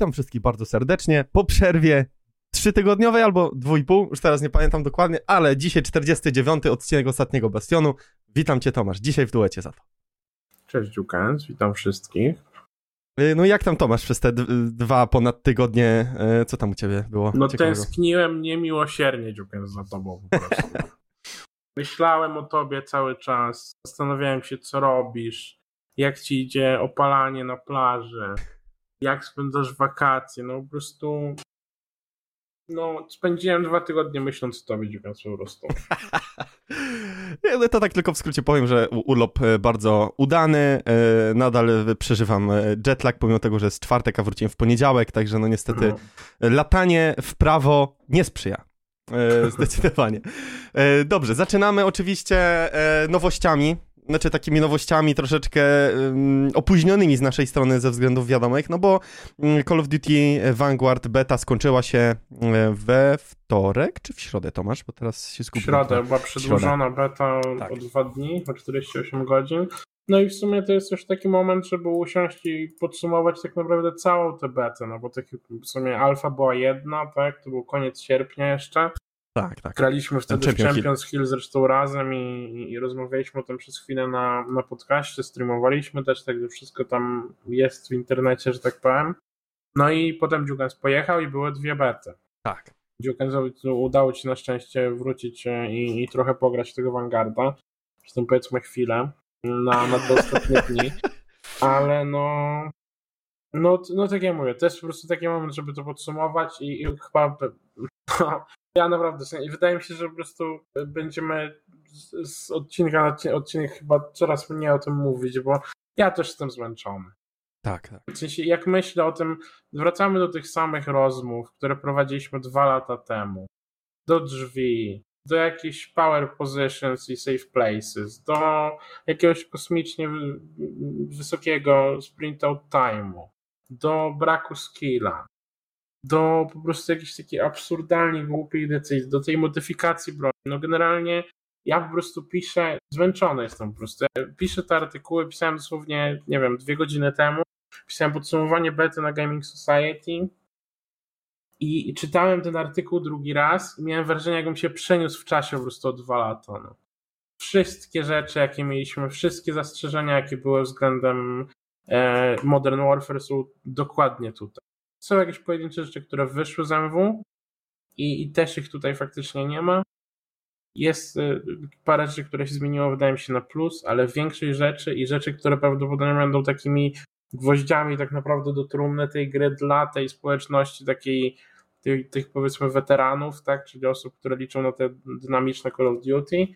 Witam wszystkich bardzo serdecznie. Po przerwie trzytygodniowej albo dwójpół, już teraz nie pamiętam dokładnie, ale dzisiaj 49 odcinek ostatniego Bastionu. Witam cię Tomasz, dzisiaj w duecie za to. Cześć Dziukens, witam wszystkich. Y, no jak tam Tomasz przez te dwa ponad tygodnie, y, co tam u ciebie było No ciekawego? tęskniłem niemiłosiernie Dziukens za tobą po prostu. Myślałem o tobie cały czas, zastanawiałem się co robisz, jak ci idzie opalanie na plaży, jak spędzasz wakacje, no po prostu no, spędziłem dwa tygodnie myśląc o tobie, Dziukans, po prostu. No to tak tylko w skrócie powiem, że urlop e, bardzo udany, e, nadal przeżywam e, jetlag, pomimo tego, że jest czwartek, a wróciłem w poniedziałek, także no niestety no. latanie w prawo nie sprzyja. Zdecydowanie. Dobrze, zaczynamy oczywiście nowościami znaczy takimi nowościami troszeczkę opóźnionymi z naszej strony ze względów wiadomych, no bo um, Call of Duty Vanguard beta skończyła się um, we wtorek, czy w środę, Tomasz? Bo teraz się skupię. W środę, była przedłużona beta tak. o dwa dni, o 48 godzin. No i w sumie to jest już taki moment, żeby usiąść i podsumować tak naprawdę całą tę betę, no bo taki w sumie alfa była jedna, tak, to był koniec sierpnia jeszcze, tak, tak. Graliśmy wtedy Champion w Champions Hill. Hill zresztą razem i, i rozmawialiśmy o tym przez chwilę na, na podcaście, streamowaliśmy też, także wszystko tam jest w internecie, że tak powiem. No i potem Dziukens pojechał i były dwie bety. Tak. Dziukensowi udało ci na szczęście wrócić e, i, i trochę pograć tego Vanguarda. Przez tym powiedzmy chwilę na, na te ostatnie dni. Ale no, no, no tak jak mówię, to jest po prostu taki moment, żeby to podsumować i, i chyba no, ja naprawdę, wydaje mi się, że po prostu będziemy z, z odcinka na odcinek chyba coraz mniej o tym mówić, bo ja też jestem zmęczony. Tak, tak. W sensie, jak myślę o tym, wracamy do tych samych rozmów, które prowadziliśmy dwa lata temu. Do drzwi, do jakichś power positions i safe places, do jakiegoś kosmicznie wysokiego sprint out time'u, do braku skilla, do po prostu jakiejś takiej absurdalnie głupiej decyzji, do tej modyfikacji broni. No generalnie ja po prostu piszę, zmęczony jestem po prostu. Ja piszę te artykuły, pisałem dosłownie, nie wiem, dwie godziny temu, pisałem podsumowanie bety na Gaming Society i, i czytałem ten artykuł drugi raz i miałem wrażenie, jakbym się przeniósł w czasie po prostu o dwa lata. No. Wszystkie rzeczy, jakie mieliśmy, wszystkie zastrzeżenia, jakie były względem e, Modern Warfare są dokładnie tutaj. Są jakieś pojedyncze rzeczy, które wyszły z MW i, i też ich tutaj faktycznie nie ma. Jest y, parę rzeczy, które się zmieniło, wydaje mi się, na plus, ale większość rzeczy i rzeczy, które prawdopodobnie będą takimi gwoździami tak naprawdę do trumny tej gry dla tej społeczności takiej tych, tych powiedzmy weteranów, tak, czyli osób, które liczą na te dynamiczne Call of Duty.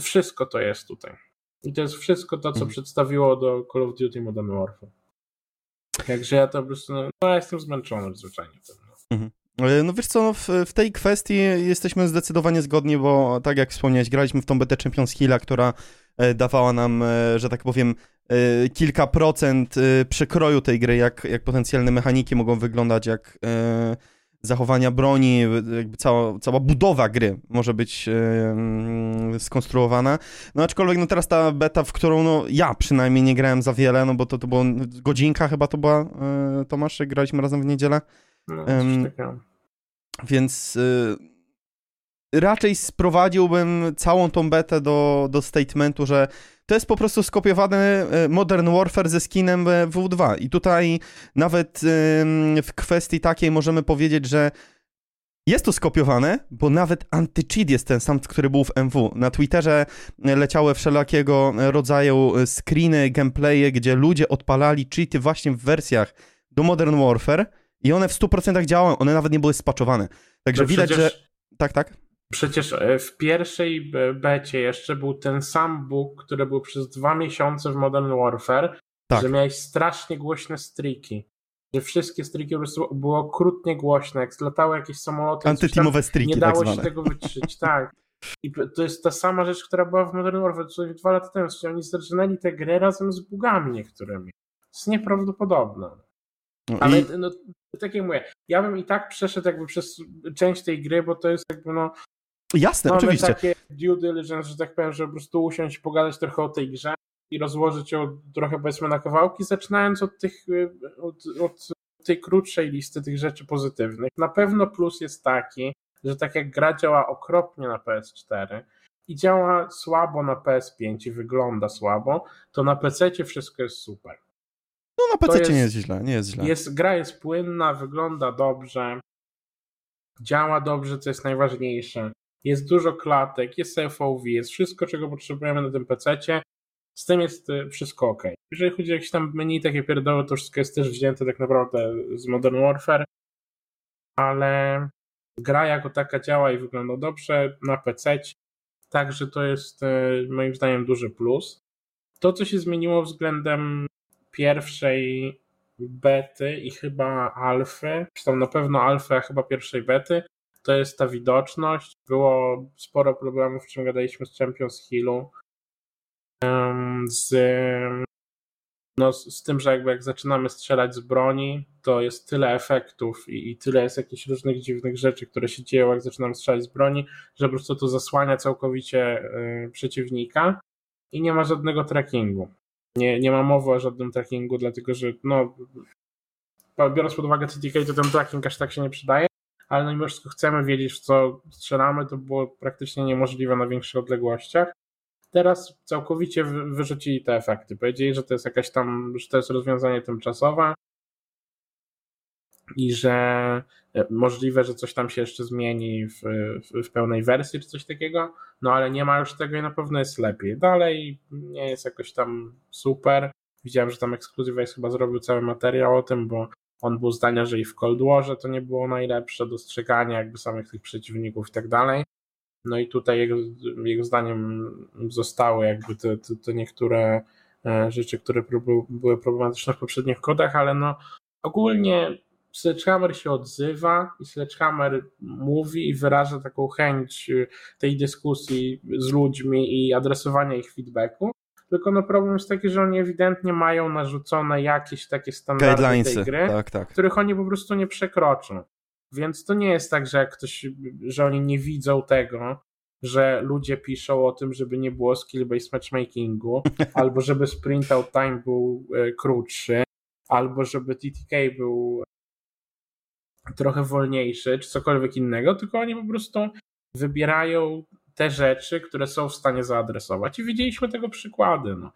Wszystko to jest tutaj. I to jest wszystko to, co mhm. przedstawiło do Call of Duty Modern Warfare. Także ja to po prostu, no, no jestem zmęczony zwyczajnie. Mhm. E, no wiesz co, no w, w, tej kwestii jesteśmy zdecydowanie zgodni, bo tak jak wspomniałeś, graliśmy w tą betę Champions Hilla, która e, dawała nam, e, że tak powiem, kilka procent przekroju tej gry, jak, jak potencjalne mechaniki mogą wyglądać, jak zachowania broni, jakby cała, cała budowa gry może być yy, skonstruowana. No aczkolwiek no teraz ta beta, w którą no ja przynajmniej nie grałem za wiele, no bo to, to była godzinka chyba to była, yy, Tomasz, jak graliśmy razem w niedzielę. No, yy, więc yy, raczej sprowadziłbym całą tą betę do, do statementu, że to jest po prostu skopiowany e, Modern Warfare ze skinem e, W2. I tutaj nawet w kwestii takiej możemy powiedzieć, że jest to skopiowane, bo nawet anti-cheat jest ten sam, który był w MW. Na Twitterze leciały wszelakiego rodzaju screeny, gameplaye, gdzie ludzie odpalali cheaty właśnie w wersjach do Modern Warfare i one w 100% działają, one nawet nie były spaczowane. Także no widać, przecież... że... Tak, tak? Przecież e, w pierwszej becie jeszcze był ten sam bóg, który był przez dwa miesiące w Modern Warfare, tak. że miałeś strasznie głośne striki. Że wszystkie striki po prostu były okrutnie głośne, jak zlatały jakieś samoloty. Antyteamowe striki Nie dało tak się tego wytrzeć, tak. I to jest ta sama rzecz, która była w Modern Warfare co dwa lata temu. Czyli oni zaczynali tę grę razem z bugami niektórymi. To jest nieprawdopodobne. No Ale i... no, tak jak mówię, ja bym i tak przeszedł jakby przez część tej gry, bo to jest jakby no Jasne, Mamy oczywiście. takie due diligence, że tak powiem, że po prostu usiąść, pogadać trochę o tej grze i rozłożyć ją trochę powiedzmy na kawałki, zaczynając od tych, od, od tej krótszej listy tych rzeczy pozytywnych. Na pewno plus jest taki, że tak jak gra działa okropnie na PS4 i działa słabo na PS5 i wygląda słabo, to na PC wszystko jest super. No na PC jest, nie jest źle, nie jest źle. Jest, gra jest płynna, wygląda dobrze, działa dobrze, co jest najważniejsze. Jest dużo klatek, jest FOV, jest wszystko, czego potrzebujemy na tym PC. Z tym jest y, wszystko ok. Jeżeli chodzi o jakieś tam menu, takie pierdoły, to wszystko jest też wzięte tak naprawdę z Modern Warfare, ale gra jako taka działa i wygląda dobrze na PC, także to jest y, moim zdaniem duży plus. To, co się zmieniło względem pierwszej bety i chyba alfy, czy tam na pewno alfy, a chyba pierwszej bety, to jest ta widoczność. Było sporo problemów, w czym gadaliśmy z Champions Hillu, z, no, z tym, że jakby jak zaczynamy strzelać z broni, to jest tyle efektów i, i tyle jest jakichś różnych dziwnych rzeczy, które się dzieją, jak zaczynamy strzelać z broni, że po prostu to zasłania całkowicie y, przeciwnika i nie ma żadnego trackingu. Nie, nie ma mowy o żadnym trackingu, dlatego że no, biorąc pod uwagę CTK, to ten tracking aż tak się nie przydaje, ale no mimo wszystko chcemy wiedzieć, w co strzelamy, to było praktycznie niemożliwe na większych odległościach. Teraz całkowicie wyrzucili te efekty. Powiedzieli, że to jest jakaś tam, że to jest rozwiązanie tymczasowe i że e, możliwe, że coś tam się jeszcze zmieni w, w, w, pełnej wersji czy coś takiego, no ale nie ma już tego i na pewno jest lepiej. Dalej nie jest jakoś tam super. Widziałem, że tam Exclusive chyba zrobił cały materiał o tym, bo on był zdania, że i w Cold Warze to nie było najlepsze dostrzeganie jakby samych tych przeciwników i tak dalej. No i tutaj jego, jego zdaniem zostały jakby te, te, te niektóre e, rzeczy, które były problematyczne w poprzednich kodach, ale no ogólnie Sledgehammer się odzywa i Sledgehammer mówi i wyraża taką chęć e, tej dyskusji z ludźmi i adresowania ich feedbacku. Tylko no problem jest taki, że oni ewidentnie mają narzucone jakieś takie standardy tej gry, tak, tak. których oni po prostu nie przekroczą. Więc to nie jest tak, że jak ktoś, że oni nie widzą tego, że ludzie piszą o tym, żeby nie było skill-based matchmakingu, albo żeby sprint out time był e, krótszy, albo żeby TTK był trochę wolniejszy, czy cokolwiek innego, tylko oni po prostu wybierają te rzeczy, które są w stanie zaadresować. I widzieliśmy tego przykłady. No.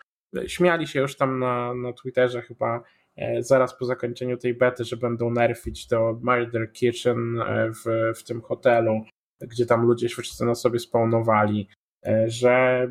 Śmiali się już tam na, na Twitterze chyba e, zaraz po zakończeniu tej bety, że będą nerfić to Murder Kitchen e, w, w tym hotelu, gdzie tam ludzie wszyscy na sobie spawnowali. E, że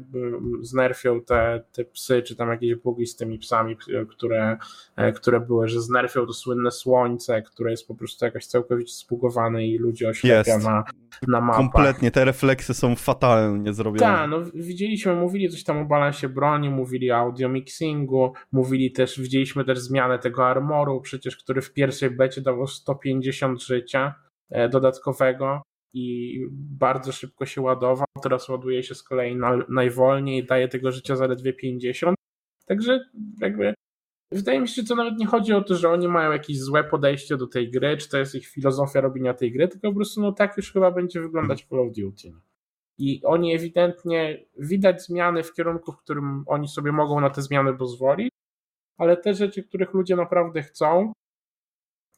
znerfią te, te psy, czy tam jakieś bugi z tymi psami, które, e, które były, że znerfią to słynne słońce, które jest po prostu jakoś całkowicie spugowane i ludzie oślepia na, na mapach. Kompletnie, te refleksy są fatalnie zrobione. Tak, no widzieliśmy, mówili coś tam o balansie broni, mówili o audio mixingu, mówili też, widzieliśmy też zmianę tego armoru, przecież który w pierwszej becie dawał 150 życia e, dodatkowego i bardzo szybko się ładował. Teraz ładuje się z kolei na, najwolniej, daje tego życia zaledwie 50. Także jakby wydaje mi się, że to nawet nie chodzi o to, że oni mają jakieś złe podejście do tej gry, czy to jest ich filozofia robienia tej gry, tylko po prostu no tak już chyba będzie wyglądać Call of Duty. I oni ewidentnie widać zmiany w kierunku, w którym oni sobie mogą na te zmiany pozwolić, ale te rzeczy, których ludzie naprawdę chcą,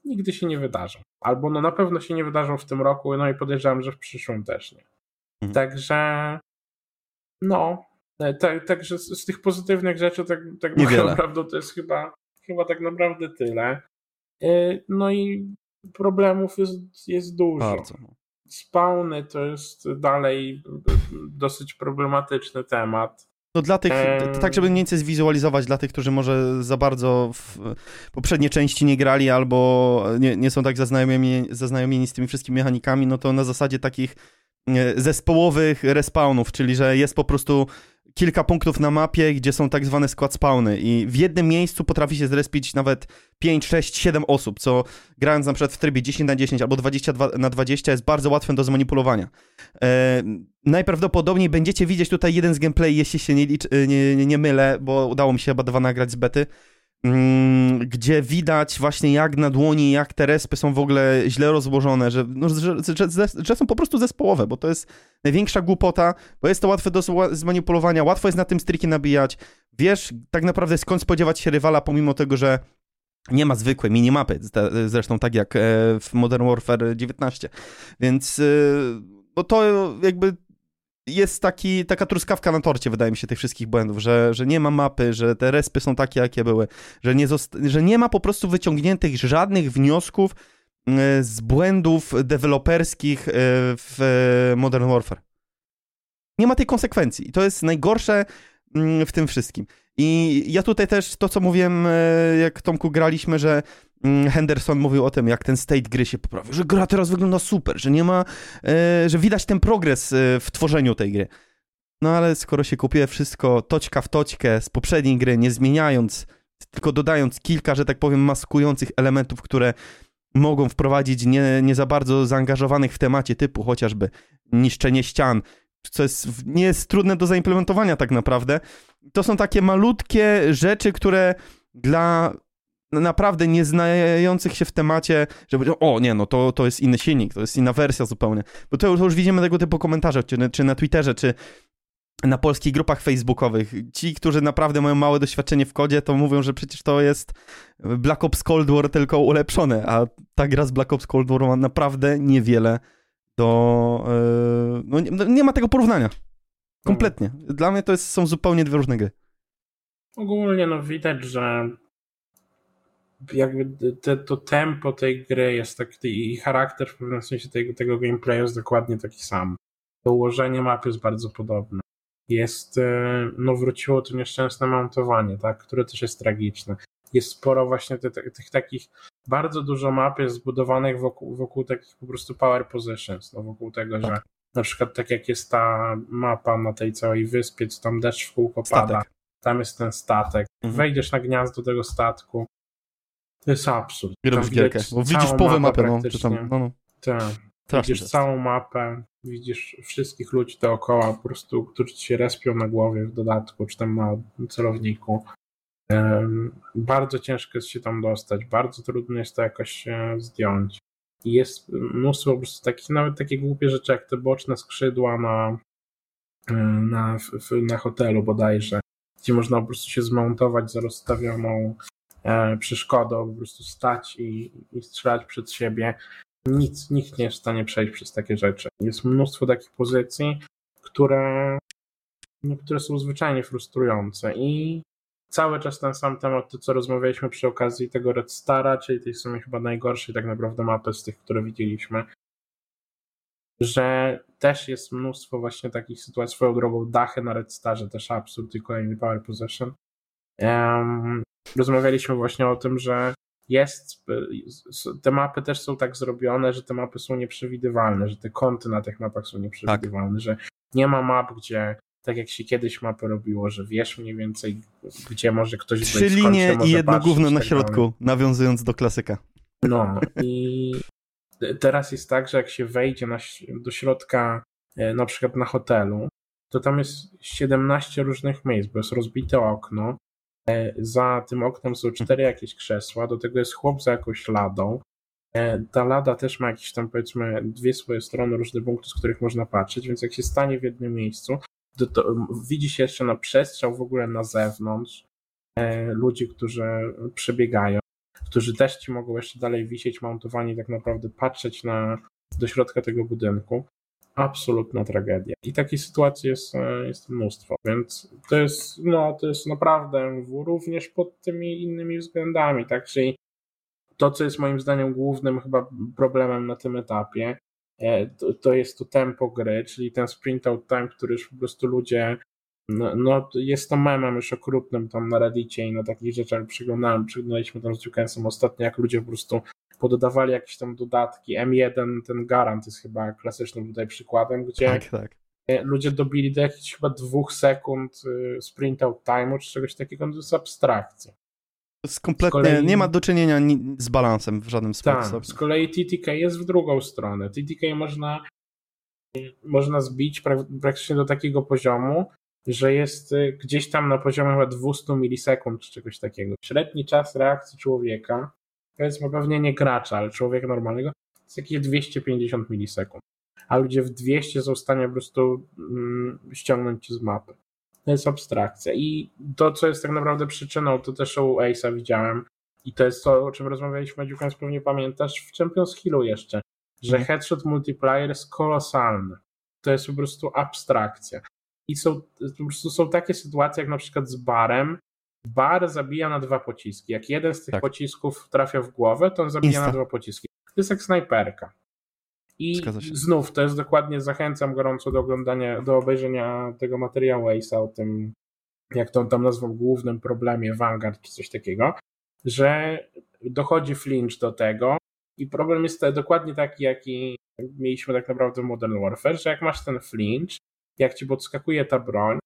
nigdy się nie wydarzą. Albo no na pewno się nie wydarzą w tym roku, no i podejrzewam, że w przyszłym też nie. Mhm. Także no, tak, także z, z, tych pozytywnych rzeczy tak, tak naprawdę to jest chyba, chyba tak naprawdę tyle. Y, no i problemów jest, jest dużo. Bardzo. Spawny to jest dalej dosyć problematyczny temat. No dla tych, tak żeby mniej więcej zwizualizować dla tych, którzy może za bardzo w poprzednie części nie grali albo nie, nie są tak zaznajomieni, zaznajomieni z tymi wszystkimi mechanikami, no to na zasadzie takich e, zespołowych respawnów, czyli że jest po prostu kilka punktów na mapie, gdzie są tak zwane skład spawny i w jednym miejscu potrafi się zrespić nawet 5, 6, 7 osób, co grając na przykład w trybie 10 na 10 albo 22 na 20 jest bardzo łatwe do zmanipulowania. E, najprawdopodobniej będziecie widzieć tutaj jeden z gameplay, jeśli się nie, licz, nie, nie, nie mylę, bo udało mi się chyba dwa nagrać z bety, gdzie widać właśnie jak na dłoni, jak te respy są w ogóle źle rozłożone, że, no, że, że, że, są po prostu zespołowe, bo to jest największa głupota, bo jest to łatwe do zmanipulowania, łatwo jest na tym striki nabijać, wiesz tak naprawdę skąd spodziewać się rywala, pomimo tego, że Nie ma zwykłej minimapy, zresztą tak jak w Modern Warfare 19. Więc bo to jakby jest taki, taka truskawka na torcie, wydaje mi się, tych wszystkich błędów, że, że nie ma mapy, że te respy są takie, jakie były, że nie, że nie ma po prostu wyciągniętych żadnych wniosków e, z błędów deweloperskich e, w Modern Warfare. Nie ma tej konsekwencji i to jest najgorsze mm, w tym wszystkim. I ja tutaj też to, co mówiłem, e, jak Tomku graliśmy, że Mm, Henderson mówił o tym, jak ten state gry się poprawił, że gra teraz wygląda super, że nie ma, e, że widać ten progres e, w tworzeniu tej gry. No ale skoro się kupuje wszystko toćka w toćkę z poprzedniej gry, nie zmieniając, tylko dodając kilka, że tak powiem, maskujących elementów, które mogą wprowadzić nie, nie za bardzo zaangażowanych w temacie typu chociażby niszczenie ścian, co jest, nie jest trudne do zaimplementowania tak naprawdę. To są takie malutkie rzeczy, które dla naprawdę nieznających się w temacie, że o nie, no to, to jest inny silnik, to jest inna wersja zupełnie. Bo to, to już widzimy tego typu komentarze, czy, czy na Twitterze, czy na polskich grupach facebookowych. Ci, którzy naprawdę mają małe doświadczenie w kodzie, to mówią, że przecież to jest Black Ops Cold War tylko ulepszone, a ta gra z Black Ops Cold War ma naprawdę niewiele do... Yy, no nie, nie, ma tego porównania. Kompletnie. Dla mnie to jest, są zupełnie dwie różne gry. Ogólnie no widać, że jakby te, to tempo tej gry jest taki i charakter w pewnym sensie tego, tego gameplayu jest dokładnie taki sam. To ułożenie mapy jest bardzo podobne. Jest, e, no wróciło to nieszczęsne montowanie, tak, które też jest tragiczne. Jest sporo właśnie tych, tych takich, bardzo dużo map jest zbudowanych wokół, wokół takich po prostu power positions, no wokół tego, że na przykład tak jak jest ta mapa na tej całej wyspie, co tam deszcz w kółko pada, tam jest ten statek. Mhm. Wejdziesz na gniazdo tego statku, to jest absurd. I robisz gierkę, bo widzisz połowę mapy, no, czy tam, no, no. Tak. Widzisz całą mapę, widzisz wszystkich ludzi dookoła, po prostu, którzy się respią na głowie w dodatku, czy tam na celowniku. Bardzo ciężko jest się tam dostać, bardzo trudno jest to jakoś e, zdjąć. I jest mnóstwo po prostu takich, nawet takie głupie rzeczy, jak te boczne skrzydła na, e, na, na hotelu bodajże, gdzie można po prostu się zmontować za rozstawioną przeszkodą, po prostu stać i, i strzelać przed siebie. Nic, nikt nie jest w stanie przejść przez takie rzeczy. Jest mnóstwo takich pozycji, które, no, które są zwyczajnie frustrujące i cały czas ten sam temat, to co rozmawialiśmy przy okazji tego Red Stara, czyli tej sumie chyba najgorszej tak naprawdę mapy z tych, które widzieliśmy, że też jest mnóstwo właśnie takich sytuacji, swoją drogą dachy na Red Starze, też absurd i kolejny Power Possession. Um, rozmawialiśmy właśnie o tym, że jest, te mapy też są tak zrobione, że te mapy są nieprzewidywalne, że te kąty na tych mapach są nieprzewidywalne, tak. że nie ma map, gdzie tak jak się kiedyś mapy robiło, że wiesz mniej więcej, gdzie może ktoś Trzy być, linie i jedno gówno na tak środku, dalej. nawiązując do klasyka. No i teraz jest tak, że jak się wejdzie na, do środka, e, na przykład na hotelu, to tam jest 17 różnych miejsc, bo jest rozbite okno, za tym oknem są cztery jakieś krzesła, do tego jest chłop za jakąś ladą. E, ta lada też ma jakieś tam powiedzmy dwie swoje strony, różne punkty, z których można patrzeć, więc jak się stanie w jednym miejscu, to, to widzi się jeszcze na przestrzał w ogóle na zewnątrz e, ludzi, którzy przebiegają, którzy też ci mogą jeszcze dalej wisieć montowani, tak naprawdę patrzeć na, do środka tego budynku absolutna tragedia. I takich sytuacji jest, e, jest mnóstwo, więc to jest, no, to jest naprawdę również pod tymi innymi względami, tak, czyli to, co jest moim zdaniem głównym chyba problemem na tym etapie, e, to, to jest to tempo gry, czyli ten sprint out time, który już po prostu ludzie no, no, jest to memem już okrutnym tam na Reddicie i na takich rzeczach przyglądałem, przyglądaliśmy tam z Jukensem ostatnio, jak ludzie po prostu pododawali jakieś tam dodatki. M1, ten Garant jest chyba klasycznym tutaj przykładem, gdzie tak, tak. ludzie dobili do jakichś chyba dwóch sekund y, sprint out time'u czy czegoś takiego, to jest abstrakcja. To jest kompletnie, kolei... nie ma do czynienia z balansem w żadnym sposobie. Tak, z kolei TTK jest w drugą stronę. TTK można, można zbić praktycznie do takiego poziomu, że jest y, gdzieś tam na poziomie chyba 200 milisekund czy czegoś takiego. Średni czas reakcji człowieka powiedzmy pewnie nie gracza, ale człowieka normalnego, to jest jakieś 250 milisekund. A ludzie w 200 są w stanie po prostu mm, ściągnąć ci z mapy. To jest abstrakcja. I to, co jest tak naprawdę przyczyną, to też u Ace'a widziałem, I to jest to, o czym rozmawialiśmy, Dziukans pewnie pamiętasz, w Champions Hillu jeszcze, że mm. headshot multiplier jest kolosalny. To jest po prostu abstrakcja. I są, po prostu są takie sytuacje, jak na przykład z barem. Bar zabija na dwa pociski. Jak jeden z tych tak. pocisków trafia w głowę, to on zabija Insta. na dwa pociski. To jest jak snajperka. I znów, to jest dokładnie, zachęcam gorąco do oglądania, do obejrzenia tego materiału Ace'a o tym, jak to on tam nazwał, głównym problemie Vanguard czy coś takiego, że dochodzi flinch do tego i problem jest dokładnie taki, jaki mieliśmy tak naprawdę w Modern Warfare, że jak masz ten flinch, jak ci podskakuje ta broń,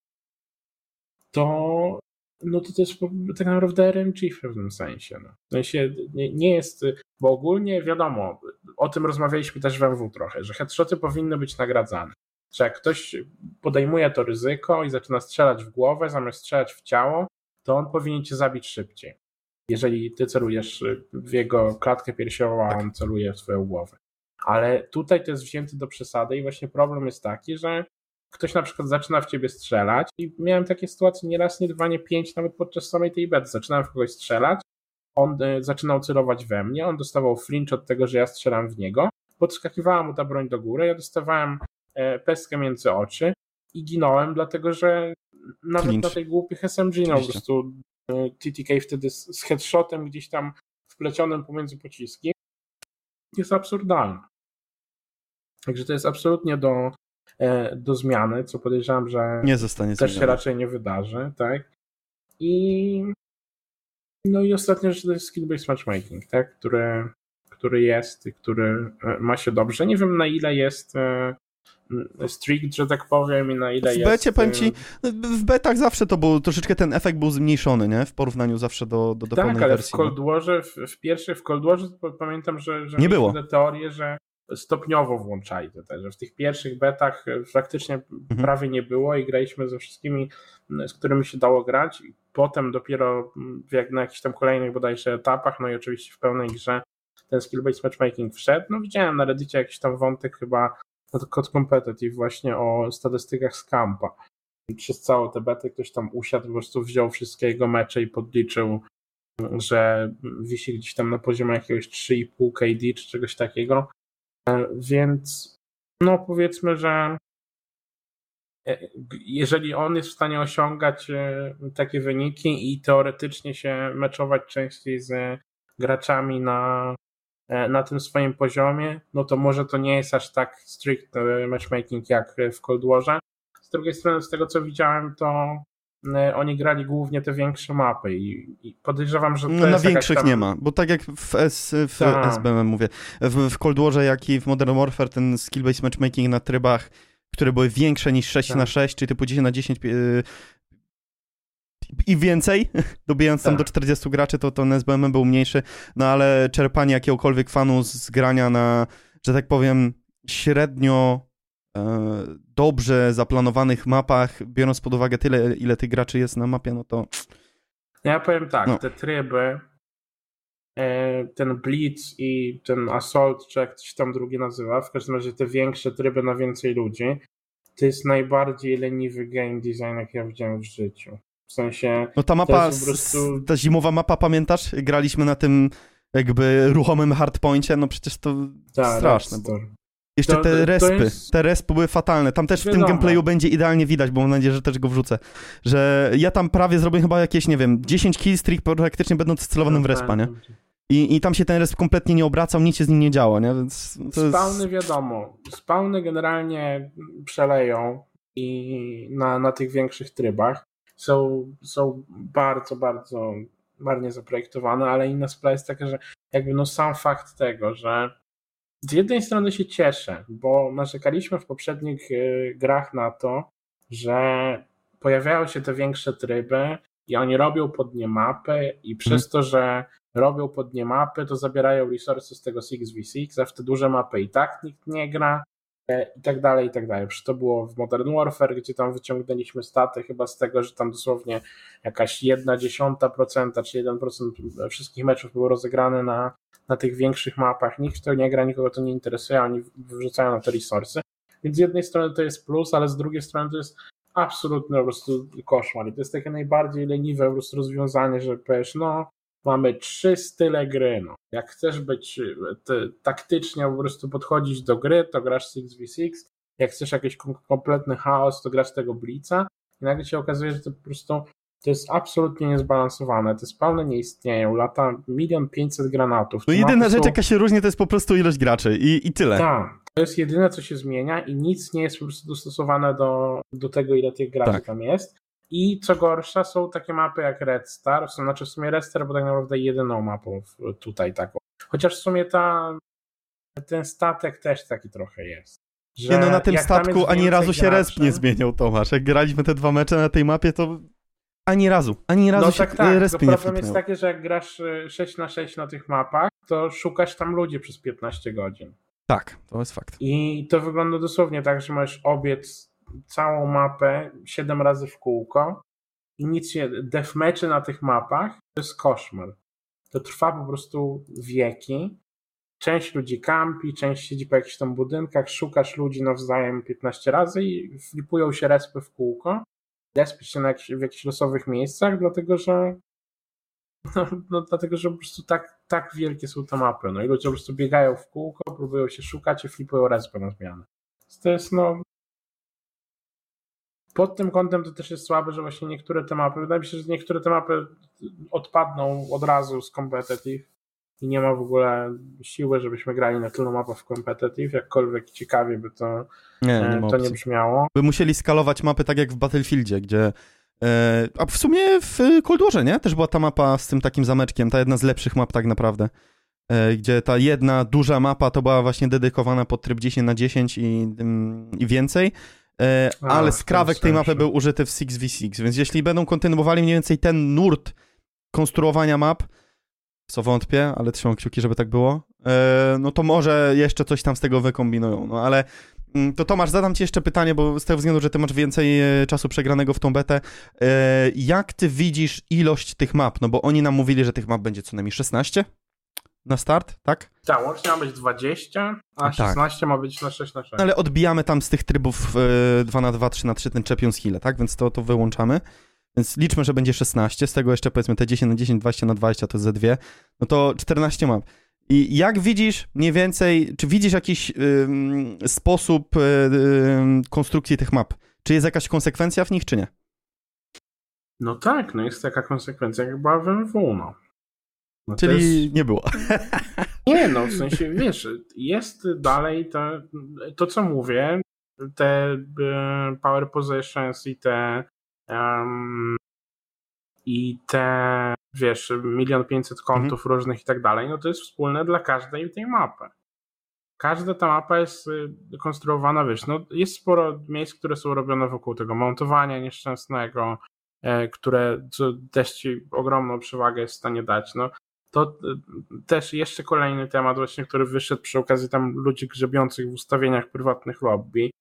to no to też tak naprawdę RNG w pewnym sensie. No. W sensie nie, nie, jest, bo ogólnie wiadomo, o tym rozmawialiśmy też w MW trochę, że headshoty powinny być nagradzane. Że jak ktoś podejmuje to ryzyko i zaczyna strzelać w głowę zamiast strzelać w ciało, to on powinien cię zabić szybciej. Jeżeli ty celujesz w jego klatkę piersiową, a on celuje w twoją głowę. Ale tutaj to jest wzięte do przesady i właśnie problem jest taki, że ktoś na przykład zaczyna w ciebie strzelać i miałem takie sytuacje nie raz, nie dwa, nie pięć, nawet podczas samej tej bety. Zaczynałem w kogoś strzelać, on y, zaczynał celować we mnie, on dostawał flinch od tego, że ja strzelam w niego, podskakiwała mu ta broń do góry, ja dostawałem e, pestkę między oczy i ginąłem, dlatego że nawet flinch. na tej głupich SMG no, po prostu e, TTK wtedy z, headshotem gdzieś tam wplecionym pomiędzy pociski jest absurdalne. Także to jest absolutnie do, E, do zmiany, co podejrzewam, że nie zostanie też się raczej nie wydarzy, tak? I no i ostatnia rzecz to jest skill-based matchmaking, tak? Który, który jest i który e, ma się dobrze. Nie wiem na ile jest e, strict, że tak powiem, i na ile w jest... Becie, powiem ci, w betach zawsze to był, troszeczkę ten efekt był zmniejszony, nie? W porównaniu zawsze do, do, do tak, pełnej ale wersji. w Cold Warze, w, w pierwszych w Cold Warze pamiętam, że, że nie było. teorię, że stopniowo włączali to też, że w tych pierwszych betach e, faktycznie mhm. prawie nie było i graliśmy ze wszystkimi, z którymi się dało grać potem dopiero jak na jakichś tam kolejnych bodajże etapach, no i oczywiście w pełnej grze ten skill-based matchmaking wszedł. No widziałem na reddicie jakiś tam wątek chyba na Code Competitive właśnie o statystykach z kampa. Przez całą tę betę ktoś tam usiadł, po prostu wziął wszystkie jego mecze i podliczył, że wisi gdzieś tam na poziomie jakiegoś 3,5 KD czy czegoś takiego więc no powiedzmy, że e, jeżeli on jest w stanie osiągać e, takie wyniki i teoretycznie się meczować częściej z graczami na, na tym swoim poziomie, no to może to nie jest aż tak strict matchmaking jak w Cold Warze. Z drugiej strony, z tego co widziałem, to E, oni grali głównie te większe mapy i, i podejrzewam, że to no, Na większych tam... nie ma, bo tak jak w, S, w SBM mówię, w, w Cold Warze, jak i w Modern Warfare ten skill-based matchmaking na trybach, które były większe niż 6 tak. na 6, czyli typu 10 na 10 yy, i więcej, dobijając tak. tam do 40 graczy, to ten SBM był mniejszy, no ale czerpanie jakiegokolwiek fanu z grania na, że tak powiem, średnio E, dobrze zaplanowanych mapach, biorąc pod uwagę tyle, ile tych graczy jest na mapie, no to... Ja powiem tak, no. te tryby, e, ten Blitz i ten Assault, czy jak coś tam drugi nazywa, w każdym razie te większe tryby na więcej ludzi, to jest najbardziej leniwy game design, jak ja widziałem w życiu. W sensie... No ta mapa, prostu... ta zimowa mapa, pamiętasz? Graliśmy na tym jakby ruchomym hardpoincie, no przecież to Ta, straszne. Bo... Jeszcze to, te respy, jest... te respy były fatalne. Tam też Wiadomo. w tym gameplayu będzie idealnie widać, bo mam nadzieję, że też go wrzucę. Że ja tam prawie zrobiłem chyba jakieś, nie wiem, 10 killstreak praktycznie będąc celowanym w respa, nie? I, I tam się ten resp kompletnie nie obracał, nic się z nim nie działo, nie? Więc to Spawny jest... wiadomo. Spawny generalnie przeleją i na, na tych większych trybach są, są bardzo, bardzo marnie zaprojektowane, ale inna sprawa jest taka, że jakby no sam fakt tego, że z jednej strony się cieszę, bo narzekaliśmy w poprzednich y, grach na to, że pojawiają się te większe tryby i oni robią pod nie mapy i przez hmm. to, że robią pod nie mapy, to zabierają resursy z tego 6v6, a w te duże mapy i tak nikt nie gra e, i tak dalej, i tak dalej. Przecież to było w Modern Warfare, gdzie tam wyciągnęliśmy staty chyba z tego, że tam dosłownie jakaś jedna dziesiąta procenta, czy 1% wszystkich meczów było rozegrane na na tych większych mapach. Nikt to nie gra, nikogo to nie interesuje, oni wrzucają na to resursy. Więc z jednej strony to jest plus, ale z drugiej strony to jest absolutny po prostu koszmar. I to jest takie najbardziej leniwe po prostu rozwiązanie, że powiesz, no mamy trzy style gry. No. Jak chcesz być e, taktycznie po prostu podchodzić do gry, to grasz 6v6. Jak chcesz jakiś kompletny chaos, to grasz tego Blitza. I nagle się okazuje, że to po prostu to jest absolutnie niezbalansowane. Te spawny nie istnieją. Lata milion pięćset granatów. No jedyna rzecz, są... jaka się różni, to jest po prostu ilość graczy i, i tyle. Tak. To jest jedyne, co się zmienia i nic nie jest po prostu dostosowane do, do tego, ile tych graczy tak. tam jest. I co gorsza, są takie mapy jak Red Star, znaczy w sumie Red Star, bo tak naprawdę jedyną mapą tutaj taką. Chociaż w sumie ta, ten statek też taki trochę jest. nie no, na tym statku ani razu się graczy, resp nie zmieniał, Tomasz. Jak graliśmy te dwa mecze na tej mapie, to ani razu, ani razu no, się tak, tak. resp nie Problem jest taki, że jak grasz 6 na 6 na tych mapach, to szukasz tam ludzi przez 15 godzin. Tak, to jest fakt. I to wygląda dosłownie tak, że możesz obiec całą mapę 7 razy w kółko i nic się, deathmatchy na tych mapach to jest koszmar. To trwa po prostu wieki. Część ludzi kampi, część siedzi po jakichś tam budynkach, szukasz ludzi nawzajem 15 razy i flipują się respy w kółko. Respy się na jakichś, w jakichś losowych miejscach, dlatego że no, no, dlatego, że po prostu tak, tak wielkie są te mapy. No i ludzie po prostu biegają w kółko, próbują się szukać i flipują respy na zmianę. To jest no. Pod tym kątem to też jest słabe, że właśnie niektóre te mapy, wydaje mi się, że niektóre te mapy odpadną od razu z competitive i nie ma w ogóle siły, żebyśmy grali na tylu mapach w competitive, jakkolwiek ciekawie by to nie, nie, to nie brzmiało. By musieli skalować mapy tak jak w Battlefieldzie, gdzie E, a w sumie w Cold Warze, nie? Też była ta mapa z tym takim zameczkiem, ta jedna z lepszych map tak naprawdę. E, gdzie ta jedna duża mapa to była właśnie dedykowana pod tryb 10 na 10 i, mm, i więcej. E, a, ale skrawek tej mapy był użyty w 6v6, więc jeśli będą kontynuowali mniej więcej ten nurt konstruowania map, co wątpię, ale trzymam kciuki, żeby tak było, no to może jeszcze coś tam z tego wykombinują, no ale Mm, to Tomasz, zadam ci jeszcze pytanie, bo z tego względu, że ty masz więcej e, czasu przegranego w tą betę. E, jak ty widzisz ilość tych map? No bo oni nam mówili, że tych map będzie co najmniej 16 na start, tak? Tak, łącznie ma być 20, a 16 tak. ma być na 6 na 6. Ale odbijamy tam z tych trybów 2 e, na 2, 3 na 3 ten Champions Hill, tak? Więc to, to wyłączamy. Więc liczmy, że będzie 16, z tego jeszcze powiedzmy te 10 na 10, 20 na 20 to ze dwie. No to 14 map. I jak widzisz mniej więcej, czy widzisz jakiś sposób y, konstrukcji tych map? Czy jest jakaś konsekwencja w nich, czy nie? No tak, no jest taka konsekwencja, jak była w MW, no. no Czyli jest... nie było. Nie, no w sensie, wiesz, jest dalej to, to co mówię, te y, power positions i te um, i te, wiesz, milion pięćset kontów mhm. różnych i tak dalej, no to jest wspólne dla każdej tej mapy. Każda ta mapa jest y, konstruowana, wiesz, no jest sporo miejsc, które są robione wokół tego montowania nieszczęsnego, e, które też ci ogromną przewagę jest w stanie dać. No, to y, też jeszcze kolejny temat właśnie, który wyszedł przy okazji tam ludzi grzebiących w ustawieniach prywatnych lobby,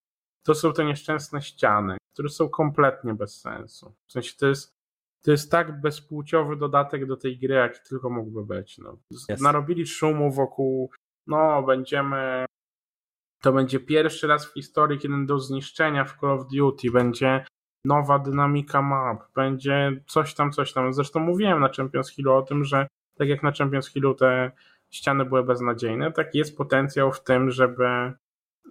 to są te nieszczęsne ściany, które są kompletnie bez sensu. W sensie to jest to jest tak bezpłciowy dodatek do tej gry, jaki tylko mógłby być. No. Yes. Narobili szumu wokół, no będziemy, to będzie pierwszy raz w historii, kiedy do zniszczenia w Call of Duty będzie nowa dynamika map, będzie coś tam, coś tam. Zresztą mówiłem na Champions Hillu o tym, że tak jak na Champions Hillu te ściany były beznadziejne, tak jest potencjał w tym, żeby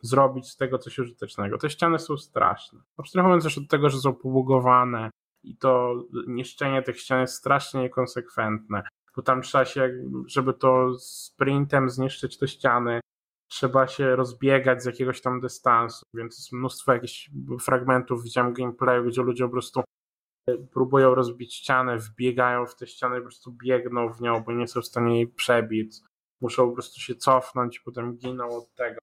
zrobić z tego coś użytecznego. Te ściany są straszne. Abstrahując też od tego, że są pobugowane, i to niszczenie tych ścian jest strasznie niekonsekwentne, bo tam trzeba się, żeby to sprintem zniszczyć te ściany, trzeba się rozbiegać z jakiegoś tam dystansu, więc jest mnóstwo jakichś fragmentów, widziałem gameplayu, gdzie ludzie po prostu e, próbują rozbić ścianę, wbiegają w te ściany, po prostu biegną w nią, bo nie są w stanie jej przebić, muszą po prostu się cofnąć, potem giną od tego.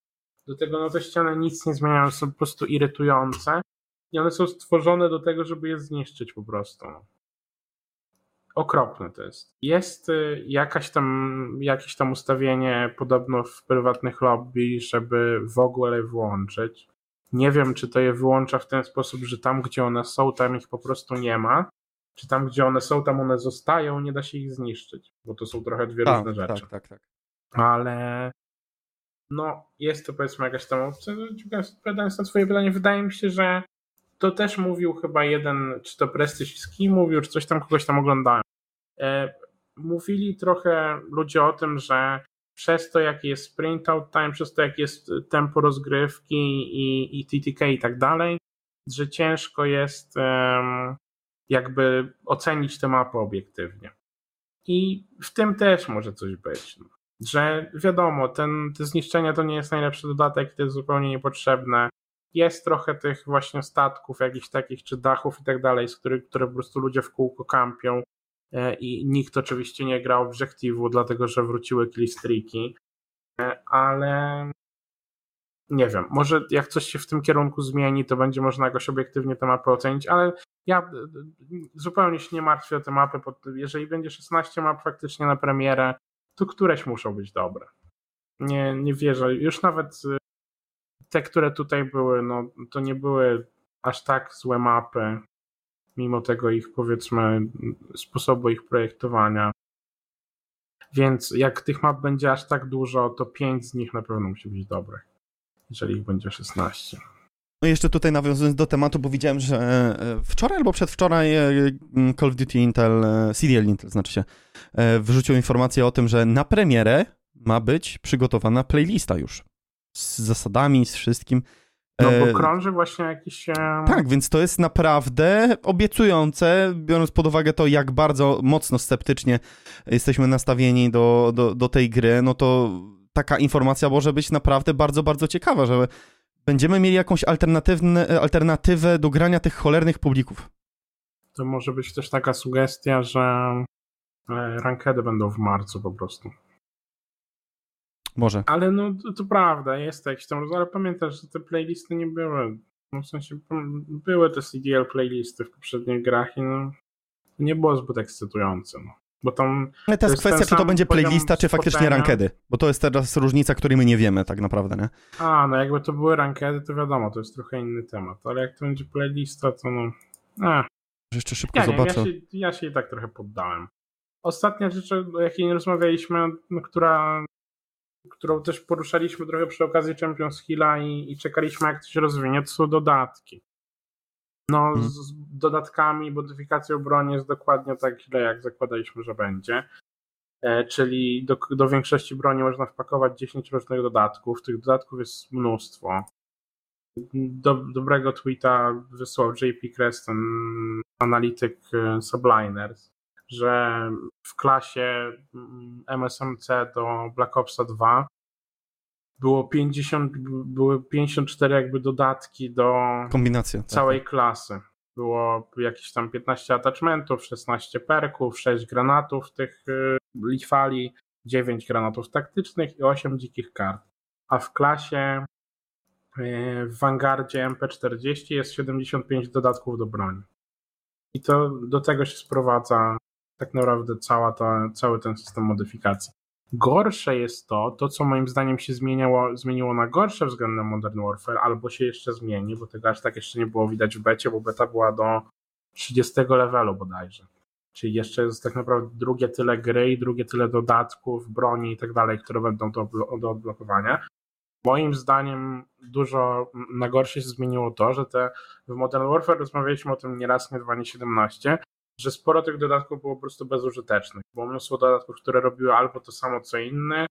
Do tego no te ściany nic nie zmieniają, są po prostu irytujące i one są stworzone do tego, żeby je zniszczyć po prostu. Okropne to jest. Jest y, jakaś tam, jakieś tam ustawienie podobno w prywatnych lobby, żeby w ogóle je włączyć. Nie wiem, czy to je wyłącza w ten sposób, że tam, gdzie one są, tam ich po prostu nie ma. Czy tam, gdzie one są, tam one zostają, nie da się ich zniszczyć. Bo to są trochę dwie tak, różne rzeczy. Tak, tak, tak. Ale no, jest to powiedzmy jakaś tam opcja. Odpowiadając na twoje pytanie, wydaje mi się, że to też mówił chyba jeden, czy to Prestiż z kim mówił, czy coś tam, kogoś tam oglądałem. E, mówili trochę ludzie o tym, że przez to, jaki jest sprint out time, przez to, jak jest tempo rozgrywki i, i TTK i tak dalej, że ciężko jest um, jakby ocenić te mapy obiektywnie. I w tym też może coś być. Że wiadomo, ten, te zniszczenia to nie jest najlepszy dodatek, to jest zupełnie niepotrzebne. Jest trochę tych właśnie statków, jakichś takich, czy dachów i tak dalej, z których, które po prostu ludzie w kółko kampią e, i nikt oczywiście nie grał Objectivu, dlatego że wróciły killstreaki, e, ale nie wiem, może jak coś się w tym kierunku zmieni, to będzie można jakoś obiektywnie tę mapę ocenić, ale ja e, zupełnie się nie martwię o tę mapę. Jeżeli będzie 16 map faktycznie na premierę, to któreś muszą być dobre. Nie, nie wierzę. Już nawet e, te, które tutaj były, no to nie były aż tak złe mapy, mimo tego ich powiedzmy sposobu ich projektowania. Więc jak tych map będzie aż tak dużo, to 5 z nich na pewno musi być dobrych jeżeli ich będzie 16. No jeszcze tutaj nawiązując do tematu, bo widziałem, że e, wczoraj albo przedwczoraj e, Call of Duty Intel, e, CDL Intel znaczy się, wyrzucił informację o tym, że na premierę ma być przygotowana playlista już. Z zasadami, z wszystkim. No bo krąży właśnie jakiś... Tak, więc to jest naprawdę obiecujące, biorąc pod uwagę to, jak bardzo mocno sceptycznie jesteśmy nastawieni do, do, do tej gry, no to taka informacja może być naprawdę bardzo, bardzo ciekawa, że będziemy mieli jakąś alternatywę do grania tych cholernych publików. To może być też taka sugestia, że e, rankedy będą w marcu po prostu. Może. Ale no to, to prawda, jest jakiś tam, ale pamiętasz, że te playlisty nie były, no w sensie były te CDL playlisty w poprzednich grach i no, nie było zbyt ekscytujące. No. Bo tam Ale to jest kwestia, czy to będzie playlista, czy faktycznie rankedy. Bo to jest teraz różnica, której my nie wiemy tak naprawdę, nie? A, no jakby to były rankedy, to wiadomo, to jest trochę inny temat. Ale jak to będzie playlista, to no... A. Jeszcze szybko ja zobaczę. Nie, ja, się, ja się i tak trochę poddałem. Ostatnia rzecz, o jakiej nie rozmawialiśmy, no, która, którą też poruszaliśmy trochę przy okazji Champions Hilla i, i czekaliśmy, jak to się rozwinie, to są dodatki. No, hmm. z dodatkami, modyfikacją broni jest dokładnie tak źle, jak zakładaliśmy, że będzie. E, czyli do, do większości broni można wpakować 10 różnych dodatków. Tych dodatków jest mnóstwo. Do, dobrego tweeta wysłał JP Creston, analityk e, Subliners, że w klasie MSMC mm, do Black Opsa 2 było 50, były 54 jakby dodatki do Kombinacja, tak, całej tak. klasy. Było jakieś tam 15 attachmentów, 16 perków, 6 granatów tych y, lichwali, 9 granatów taktycznych i 8 dzikich kart. A w klasie y, w Vanguardzie MP40 jest 75 dodatków do broni. I to do tego się sprowadza tak naprawdę cała ta, cały ten system modyfikacji. Gorsze jest to, to co moim zdaniem się zmieniło, zmieniło na gorsze względem Modern Warfare, albo się jeszcze zmieni, bo tego aż tak jeszcze nie było widać w becie, bo beta była do 30 levelu bodajże. Czyli jeszcze jest tak naprawdę drugie tyle gry i drugie tyle dodatków, broni i tak dalej, które będą do, do odblokowania. Moim zdaniem dużo na gorsze się zmieniło to, że te w Modern Warfare rozmawialiśmy o tym nie raz, nie dwa, nie 17, że sporo tych dodatków było po prostu bezużytecznych. Było mnóstwo dodatków, które robiły albo to samo co inne,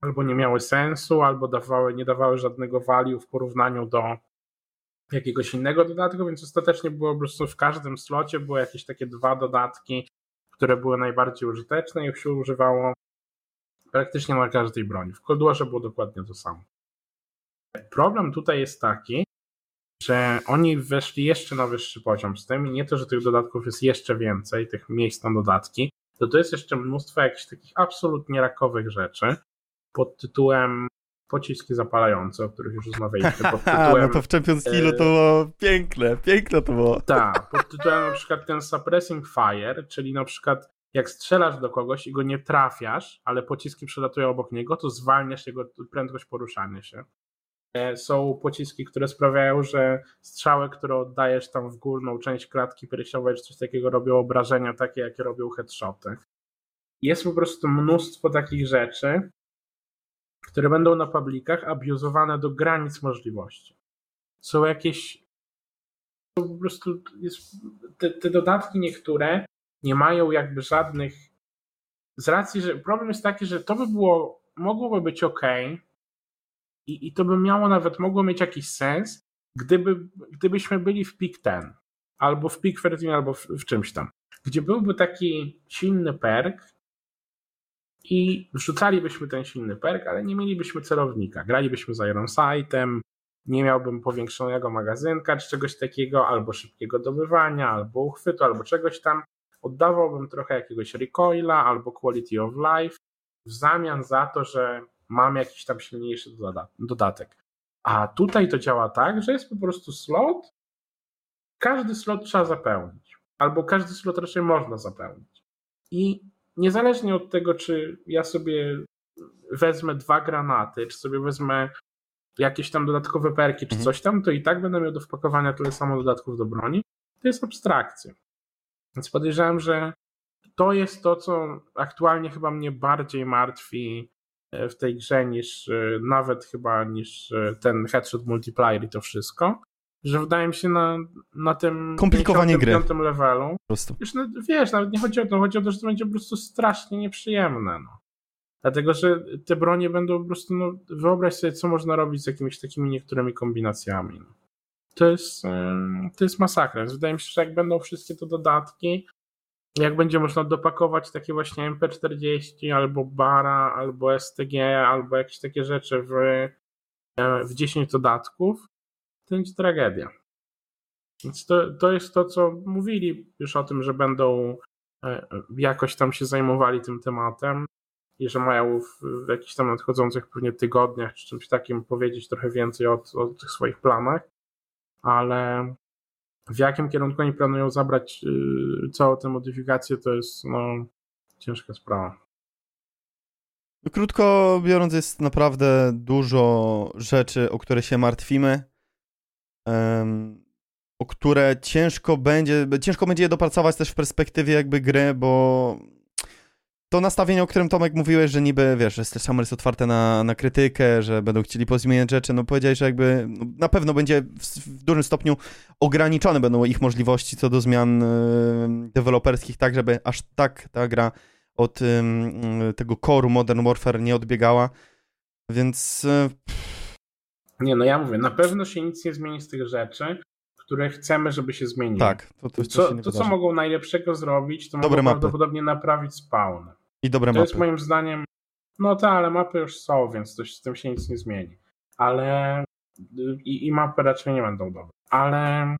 albo nie miały sensu, albo dawały, nie dawały żadnego value w porównaniu do jakiegoś innego dodatku, więc ostatecznie było po prostu w każdym slocie były jakieś takie dwa dodatki, które były najbardziej użyteczne i ich się używało praktycznie na każdej broni. W Cold było dokładnie to samo. Problem tutaj jest taki, że oni weszli jeszcze na wyższy poziom z tym i nie to, że tych dodatków jest jeszcze więcej, tych miejsc na dodatki, to to jest jeszcze mnóstwo jakichś takich absolutnie rakowych rzeczy pod tytułem pociski zapalające, o których już rozmawialiśmy. Pod tytułem, no to w Champions League to było piękne, piękne to było. Tak, pod tytułem na przykład ten suppressing fire, czyli na przykład jak strzelasz do kogoś i go nie trafiasz, ale pociski przelatują obok niego, to zwalniasz jego prędkość poruszania się. E, są pociski, które sprawiają, że strzały, które oddajesz tam w górną część klatki piersiowej czy coś takiego robią obrażenia takie, jakie robią headshoty. Jest po prostu mnóstwo takich rzeczy, które będą na publikach abuzowane do granic możliwości. Są jakieś są po prostu jest, te, te dodatki niektóre nie mają jakby żadnych z racji, że problem jest taki, że to by było, mogłoby być ok i, i to by miało nawet, mogło mieć jakiś sens, gdyby, gdybyśmy byli w Peak 10 albo w Peak 13 albo w, w czymś tam, gdzie byłby taki silny perk i wrzucalibyśmy ten silny perk, ale nie mielibyśmy celownika. Gralibyśmy z Iron Sightem, nie miałbym powiększonego magazynka czy czegoś takiego, albo szybkiego dobywania, albo uchwytu, albo czegoś tam. Oddawałbym trochę jakiegoś recoila albo quality of life w zamian za to, że mam jakiś tam silniejszy dodatek. A tutaj to działa tak, że jest po prostu slot. Każdy slot trzeba zapełnić, albo każdy slot raczej można zapełnić. I niezależnie od tego, czy ja sobie wezmę dwa granaty, czy sobie wezmę jakieś tam dodatkowe perki, czy mhm. coś tam, to i tak będę miał do wpakowania tyle samo dodatków do broni. To jest abstrakcja. Więc podejrzewam, że to jest to, co aktualnie chyba mnie bardziej martwi w tej grze niż e, nawet chyba niż e, ten headshot multiplier i to wszystko. Że wydaje mi się na, na tym komplikowanie gry. levelu. Po prostu. Już, no, wiesz, nawet nie chodzi o to, chodzi o to, że to będzie po prostu strasznie nieprzyjemne. No. Dlatego, że te bronie będą po prostu, no, wyobraź sobie, co można robić z jakimiś takimi niektórymi kombinacjami. No. To jest, to jest masakra. Wydaje mi się, że jak będą wszystkie te dodatki, jak będzie można dopakować takie właśnie MP40 albo Bara, albo STG, albo jakieś takie rzeczy w, e, w 10 dodatków, to będzie tragedia. Więc to, to jest to, co mówili już o tym, że będą e, jakoś tam się zajmowali tym tematem i że mają w, jakichś tam nadchodzących pewnie tygodniach czy czymś takim powiedzieć trochę więcej o, o tych swoich planach, ale w jakim kierunku oni planują zabrać yy, całą tę modyfikację, to jest no, ciężka sprawa. Krótko biorąc, jest naprawdę dużo rzeczy, o które się martwimy, um, o które ciężko będzie, ciężko będzie je dopracować też w perspektywie jakby gry, bo to nastawienie, o którym Tomek mówiłeś, że niby, wiesz, że Sledgehammer jest otwarte na, na krytykę, że będą chcieli pozmieniać rzeczy, no powiedziałeś, że jakby no, na pewno będzie w, w, dużym stopniu ograniczone będą ich możliwości co do zmian y, deweloperskich, tak żeby aż tak ta gra od y, y, tego koru Modern Warfare nie odbiegała, więc... Y, nie, no ja mówię, na pewno się nic nie zmieni z tych rzeczy, które chcemy, żeby się zmieniły. Tak. To, to, to, co, to co mogą najlepszego zrobić, to Dobre mogą mapy. prawdopodobnie naprawić spawn. I dobre to mapy. jest moim zdaniem, no tak, ale mapy już są, więc to, z tym się nic nie zmieni. Ale i, i mapy raczej nie będą dobre. Ale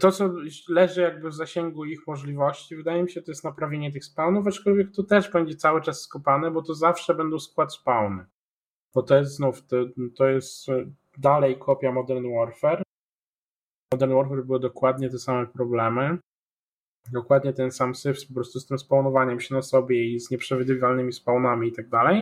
to, co leży jakby w zasięgu ich możliwości, wydaje mi się, to jest naprawienie tych spawnów, aczkolwiek to też będzie cały czas skopane, bo to zawsze będą skład spawny. Bo to jest znów, to, to jest dalej kopia Modern Warfare. Modern Warfare były dokładnie te same problemy dokładnie ten sam syf po prostu z tym spawnowaniem się na sobie i z nieprzewidywalnymi spawnami i tak dalej.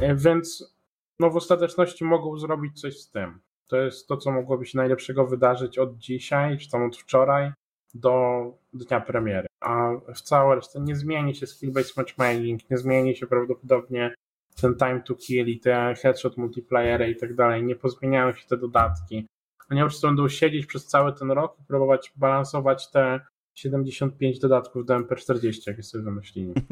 E, więc no w ostateczności mogą zrobić coś z tym. To jest to, co mogłoby się najlepszego wydarzyć od dzisiaj, czy tam od wczoraj do dnia premiery. A w całej reszcie nie zmieni się skill-based matchmaking, nie zmieni się prawdopodobnie ten time to kill i te headshot multiplayery i tak dalej, nie pozmieniają się te dodatki. Oni po prostu będą siedzieć przez cały ten rok i próbować balansować te 75 dodatków do MP40, jak sobie wymyślili.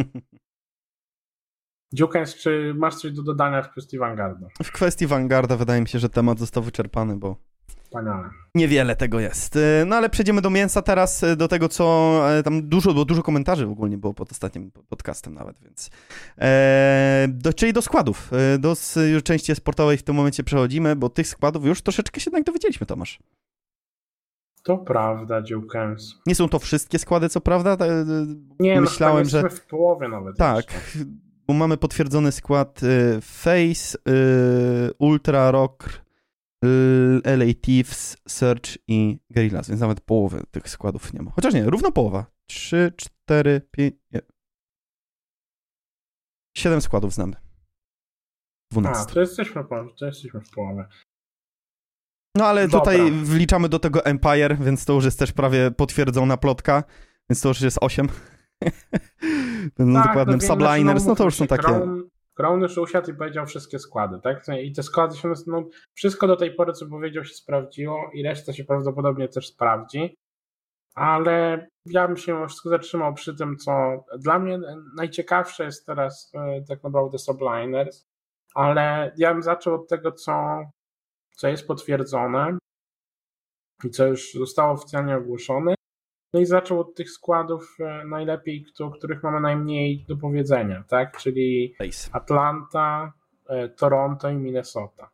Dziukens, czy masz coś do dodania w kwestii Vanguarda? W kwestii Vanguarda wydaje mi się, że temat został wyczerpany, bo Wspaniale. Niewiele tego jest. Y, no ale przejdziemy do mięsa teraz, y, do tego, co y, tam dużo, bo dużo komentarzy ogólnie było pod ostatnim podcastem nawet, więc. E, do, czyli do składów. Do już części sportowej w tym momencie przechodzimy, bo tych składów już troszeczkę się jednak dowiedzieliśmy, Tomasz. To prawda, Dziukens. Nie są to wszystkie składy, co prawda? Nie, no, Myślałem, no, że w połowie nawet. Tak, jeszcze. bo mamy potwierdzony skład y, Face, Ultra Rock, LA Thieves, Search i Guerrillas, więc nawet połowy tych składów nie ma. Chociaż nie, równo połowa. 3, 4, 5, nie. 7 składów znamy. 12. A, to jesteśmy, to jesteśmy w połowie. No ale Dobra. tutaj wliczamy do tego Empire, więc to już jest też prawie potwierdzona plotka, więc to już jest 8. no tak, dokładnym no, Subliners, no to już są takie... Crown, Crown już usiadł i powiedział wszystkie składy, tak? I te składy się, no, wszystko do tej pory, co powiedział, się sprawdziło i reszta się prawdopodobnie też sprawdzi. ale ja bym się wszystko zatrzymał przy tym, co dla mnie najciekawsze jest teraz e, tak naprawdę Subliners, ale ja bym zaczął od tego, co, co jest potwierdzone i co już zostało oficjalnie ogłoszone. No i zaczął od tych składów e, najlepiej, o których mamy najmniej do powiedzenia, tak? Czyli Atlanta, e, Toronto i Minnesota.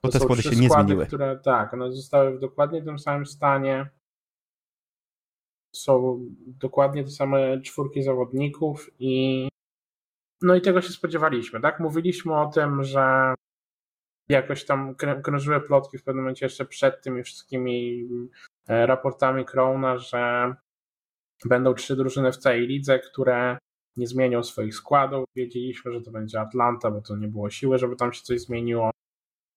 To te składy się nie składy, zmieniły. Które, tak, one zostały w dokładnie tym samym stanie. Są dokładnie te same czwórki zawodników i no i tego się spodziewaliśmy, tak? Mówiliśmy o tym, że jakoś tam krążyły plotki w pewnym momencie jeszcze przed tymi wszystkimi e, raportami Krona, że będą trzy drużyny w całej lidze, które nie zmienią swoich składów. Wiedzieliśmy, że to będzie Atlanta, bo to nie było siły, żeby tam się coś zmieniło.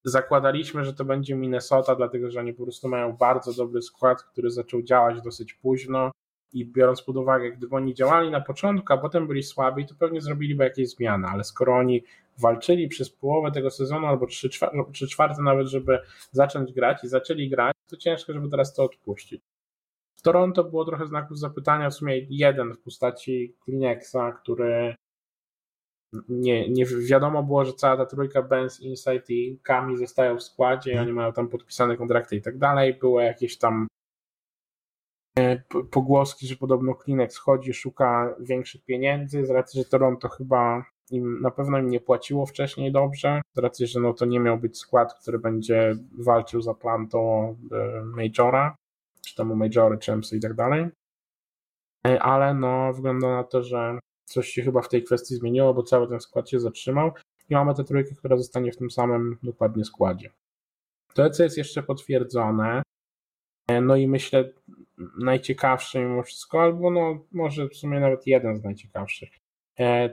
Zakładaliśmy, że to będzie Minnesota, dlatego że oni po prostu mają bardzo dobry skład, który zaczął działać dosyć późno i biorąc pod uwagę, gdyby oni działali na początku, a potem byli słabi, to pewnie zrobiliby jakieś zmiany, ale skoro oni walczyli przez połowę tego sezonu albo trzy, trzy czwarte nawet, żeby zacząć grać i zaczęli grać, to ciężko, żeby teraz to odpuścić. W Toronto było trochę znaków zapytania, w sumie jeden w postaci Kleenexa, który nie, nie wiadomo było, że cała ta trójka Benz, Insight i Kami zostają w składzie i oni mają tam podpisane kontrakty i tak dalej. Były jakieś tam e, pogłoski, że podobno Kleenex chodzi, szuka większych pieniędzy, z racji, że Toronto chyba im na pewno im nie płaciło wcześniej dobrze, z racji, że no to nie miał być skład, który będzie walczył za plantą e, Majora, czy tam u Majory, Champsy i tak dalej. E, ale no wygląda na to, że coś się chyba w tej kwestii zmieniło, bo cały ten skład się zatrzymał i mamy tę trójkę, która zostanie w tym samym dokładnie składzie. To, co jest jeszcze potwierdzone, e, no i myślę najciekawsze mimo wszystko, albo no może w sumie nawet jeden z najciekawszych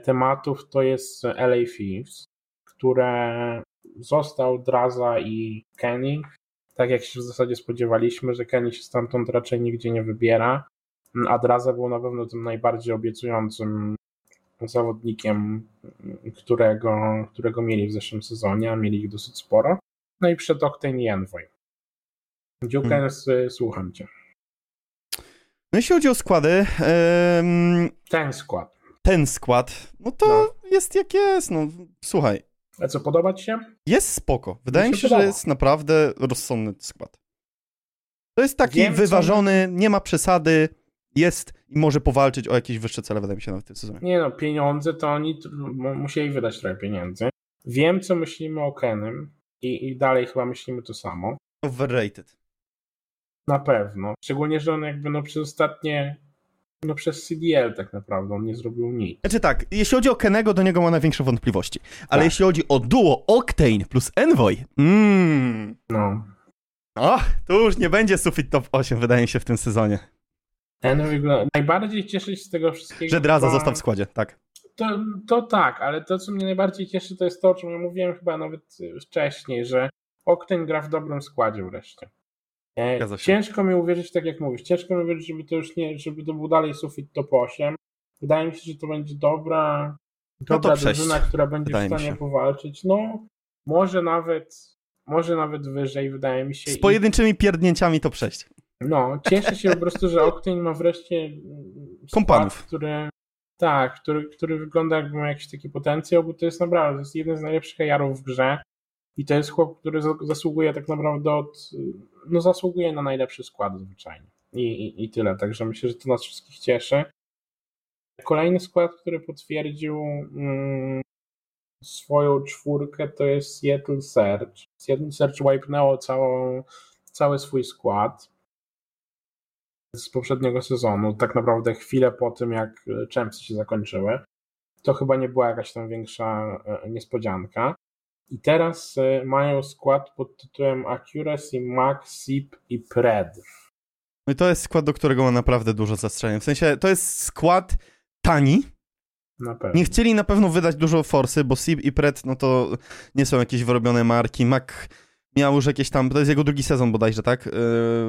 tematów to jest LA Thieves, które został Draza i Kenny, tak jak się w zasadzie spodziewaliśmy, że Kenny się stamtąd raczej nigdzie nie wybiera, a Draza był na pewno tym najbardziej obiecującym zawodnikiem, którego, którego mieli w zeszłym sezonie, a mieli ich dosyć sporo. No i przed Octane i Envoy. Dziukens, hmm. słucham cię. No jeśli chodzi o składy... ten skład. Ten skład, no to no. jest jak jest, no słuchaj. A co, podobać się? Jest spoko. Wydaje mi się, się że jest naprawdę rozsądny skład. To jest taki Wiem, wyważony, co... nie ma przesady, jest i może powalczyć o jakieś wyższe cele, wydaje mi się, w tym sezonie. Nie no, pieniądze to oni musieli wydać trochę pieniędzy. Wiem, co myślimy o Kenem i, i dalej chyba myślimy to samo. Overrated. Na pewno. Szczególnie, że on jakby no przez ostatnie no przez CDL tak naprawdę, on nie zrobił nic. Znaczy tak, jeśli chodzi o Kenego, do niego ma największe wątpliwości. Ale tak. jeśli chodzi o duo Octane plus Envoy, mmm. No. O, to już nie będzie sufit top 8, wydaje mi się, w tym sezonie. Ten Najbardziej cieszę się z tego wszystkiego. Że Draza został w składzie, tak. To, to tak, ale to, co mnie najbardziej cieszy, to jest to, o czym ja mówiłem chyba nawet wcześniej, że Octane gra w dobrym składzie wreszcie. E, ciężko mi uwierzyć, tak jak mówisz, ciężko mi uwierzyć, żeby to już nie, żeby to był dalej sufit top 8. Wydaje mi się, że to będzie dobra, dobra no drużyna, która będzie wydaje w stanie powalczyć. No, może nawet, może nawet wyżej, wydaje mi się. Z pojedynczymi pierdnięciami to przejść. No, cieszę się po prostu, że Octane ma wreszcie kompanów, który tak, który, który wygląda jakby ma jakiś taki potencjał, bo to jest naprawdę, to jest jeden z najlepszych jarów w grze i to jest chłop, który zasługuje tak naprawdę od, no zasługuje na najlepszy skład zwyczajnie i, i, i tyle, także myślę, że to nas wszystkich cieszy. Kolejny skład, który potwierdził mm, swoją czwórkę to jest Seattle Search. Seattle Search wipenęło całą, cały swój skład z poprzedniego sezonu, tak naprawdę chwilę po tym, jak Champsy się zakończyły. To chyba nie była jakaś tam większa e, niespodzianka. I teraz e, mają skład pod tytułem Accuracy, Max, SIP i Pred. No i to jest skład, do którego ma naprawdę dużo zastrzeżeń. W sensie, to jest skład tani. Na pewno. Nie chcieli na pewno wydać dużo forsy, bo SIP i Pred, no to nie są jakieś wyrobione marki. Mac miał już jakieś tam, to jest jego drugi sezon bodajże, tak? Yy,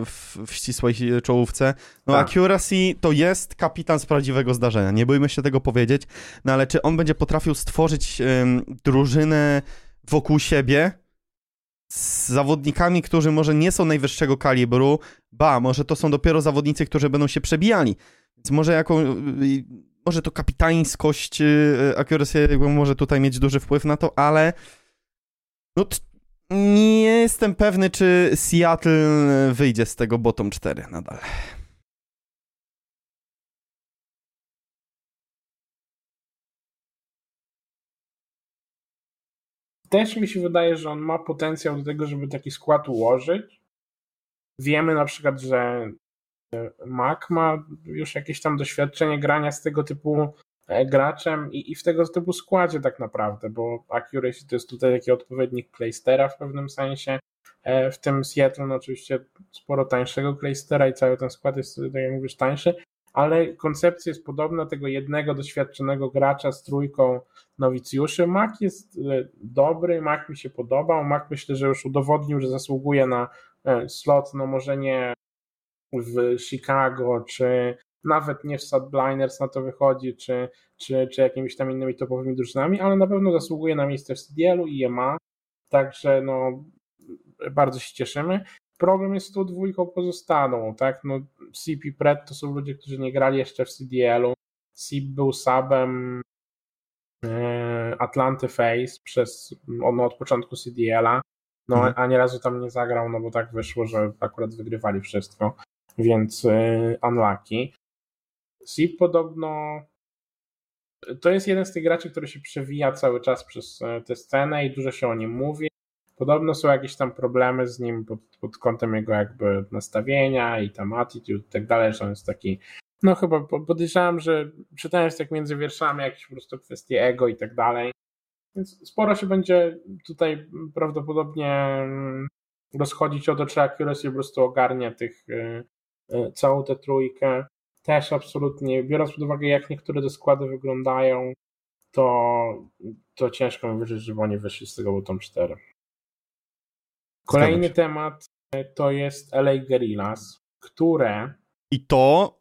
w, w ścisłej czołówce. No tak. Accuracy to jest kapitan z prawdziwego zdarzenia, nie bójmy się tego powiedzieć, no ale czy on będzie potrafił stworzyć yy, drużynę wokół siebie z zawodnikami, którzy może nie są najwyższego kalibru, ba, może to są dopiero zawodnicy, którzy będą się przebijali. Więc może jaką, może to kapitańskość accuracy może tutaj mieć duży wpływ na to, ale no nie jestem pewny, czy Seattle wyjdzie z tego bottom 4 nadal. Też mi się wydaje, że on ma potencjał do tego, żeby taki skład ułożyć. Wiemy na przykład, że Mac ma już jakieś tam doświadczenie grania z tego typu e, graczem i, i w tego typu składzie tak naprawdę, bo Accuracy to jest tutaj taki odpowiednik Claystera w pewnym sensie. E, w tym Seattle no oczywiście sporo tańszego Claystera i cały ten skład jest, tak jak mówisz, tańszy, ale koncepcja jest podobna tego jednego doświadczonego gracza z trójką nowicjuszy. Mac jest e, dobry, Mac mi się podobał, Mac myślę, że już udowodnił, że zasługuje na e, slot, no może nie w Chicago, czy nawet nie w Subliners na to wychodzi, czy, czy, czy jakimiś tam innymi topowymi drużynami, ale na pewno zasługuje na miejsce w CDL-u i je ma, także no bardzo się cieszymy. Problem jest z tą dwójką pozostaną, tak? No, CP Pred to są ludzie, którzy nie grali jeszcze w CDL-u. CP był subem e, Atlanty Face przez, od początku CDL-a, no mhm. a razu tam nie zagrał, no bo tak wyszło, że akurat wygrywali wszystko, więc e, unlucky. CP podobno to jest jeden z tych graczy, który się przewija cały czas przez e, tę scenę i dużo się o nim mówi. Podobno są jakieś tam problemy z nim pod, pod kątem jego jakby nastawienia i tam attitude i tak dalej, że on jest taki, no chyba podejrzewam, że czytając tak między wierszami jakieś po prostu kwestie ego i tak dalej, więc sporo się będzie tutaj prawdopodobnie mm, rozchodzić o to, czy Accuracy po prostu ogarnia tych, y, y, całą tę trójkę. Też absolutnie, biorąc pod uwagę jak niektóre te składy wyglądają, to, to ciężko mi wierzyć, żeby oni wyszli z tego bottom 4. Kolejny temat e, to jest LA Guerrillas, które. I to.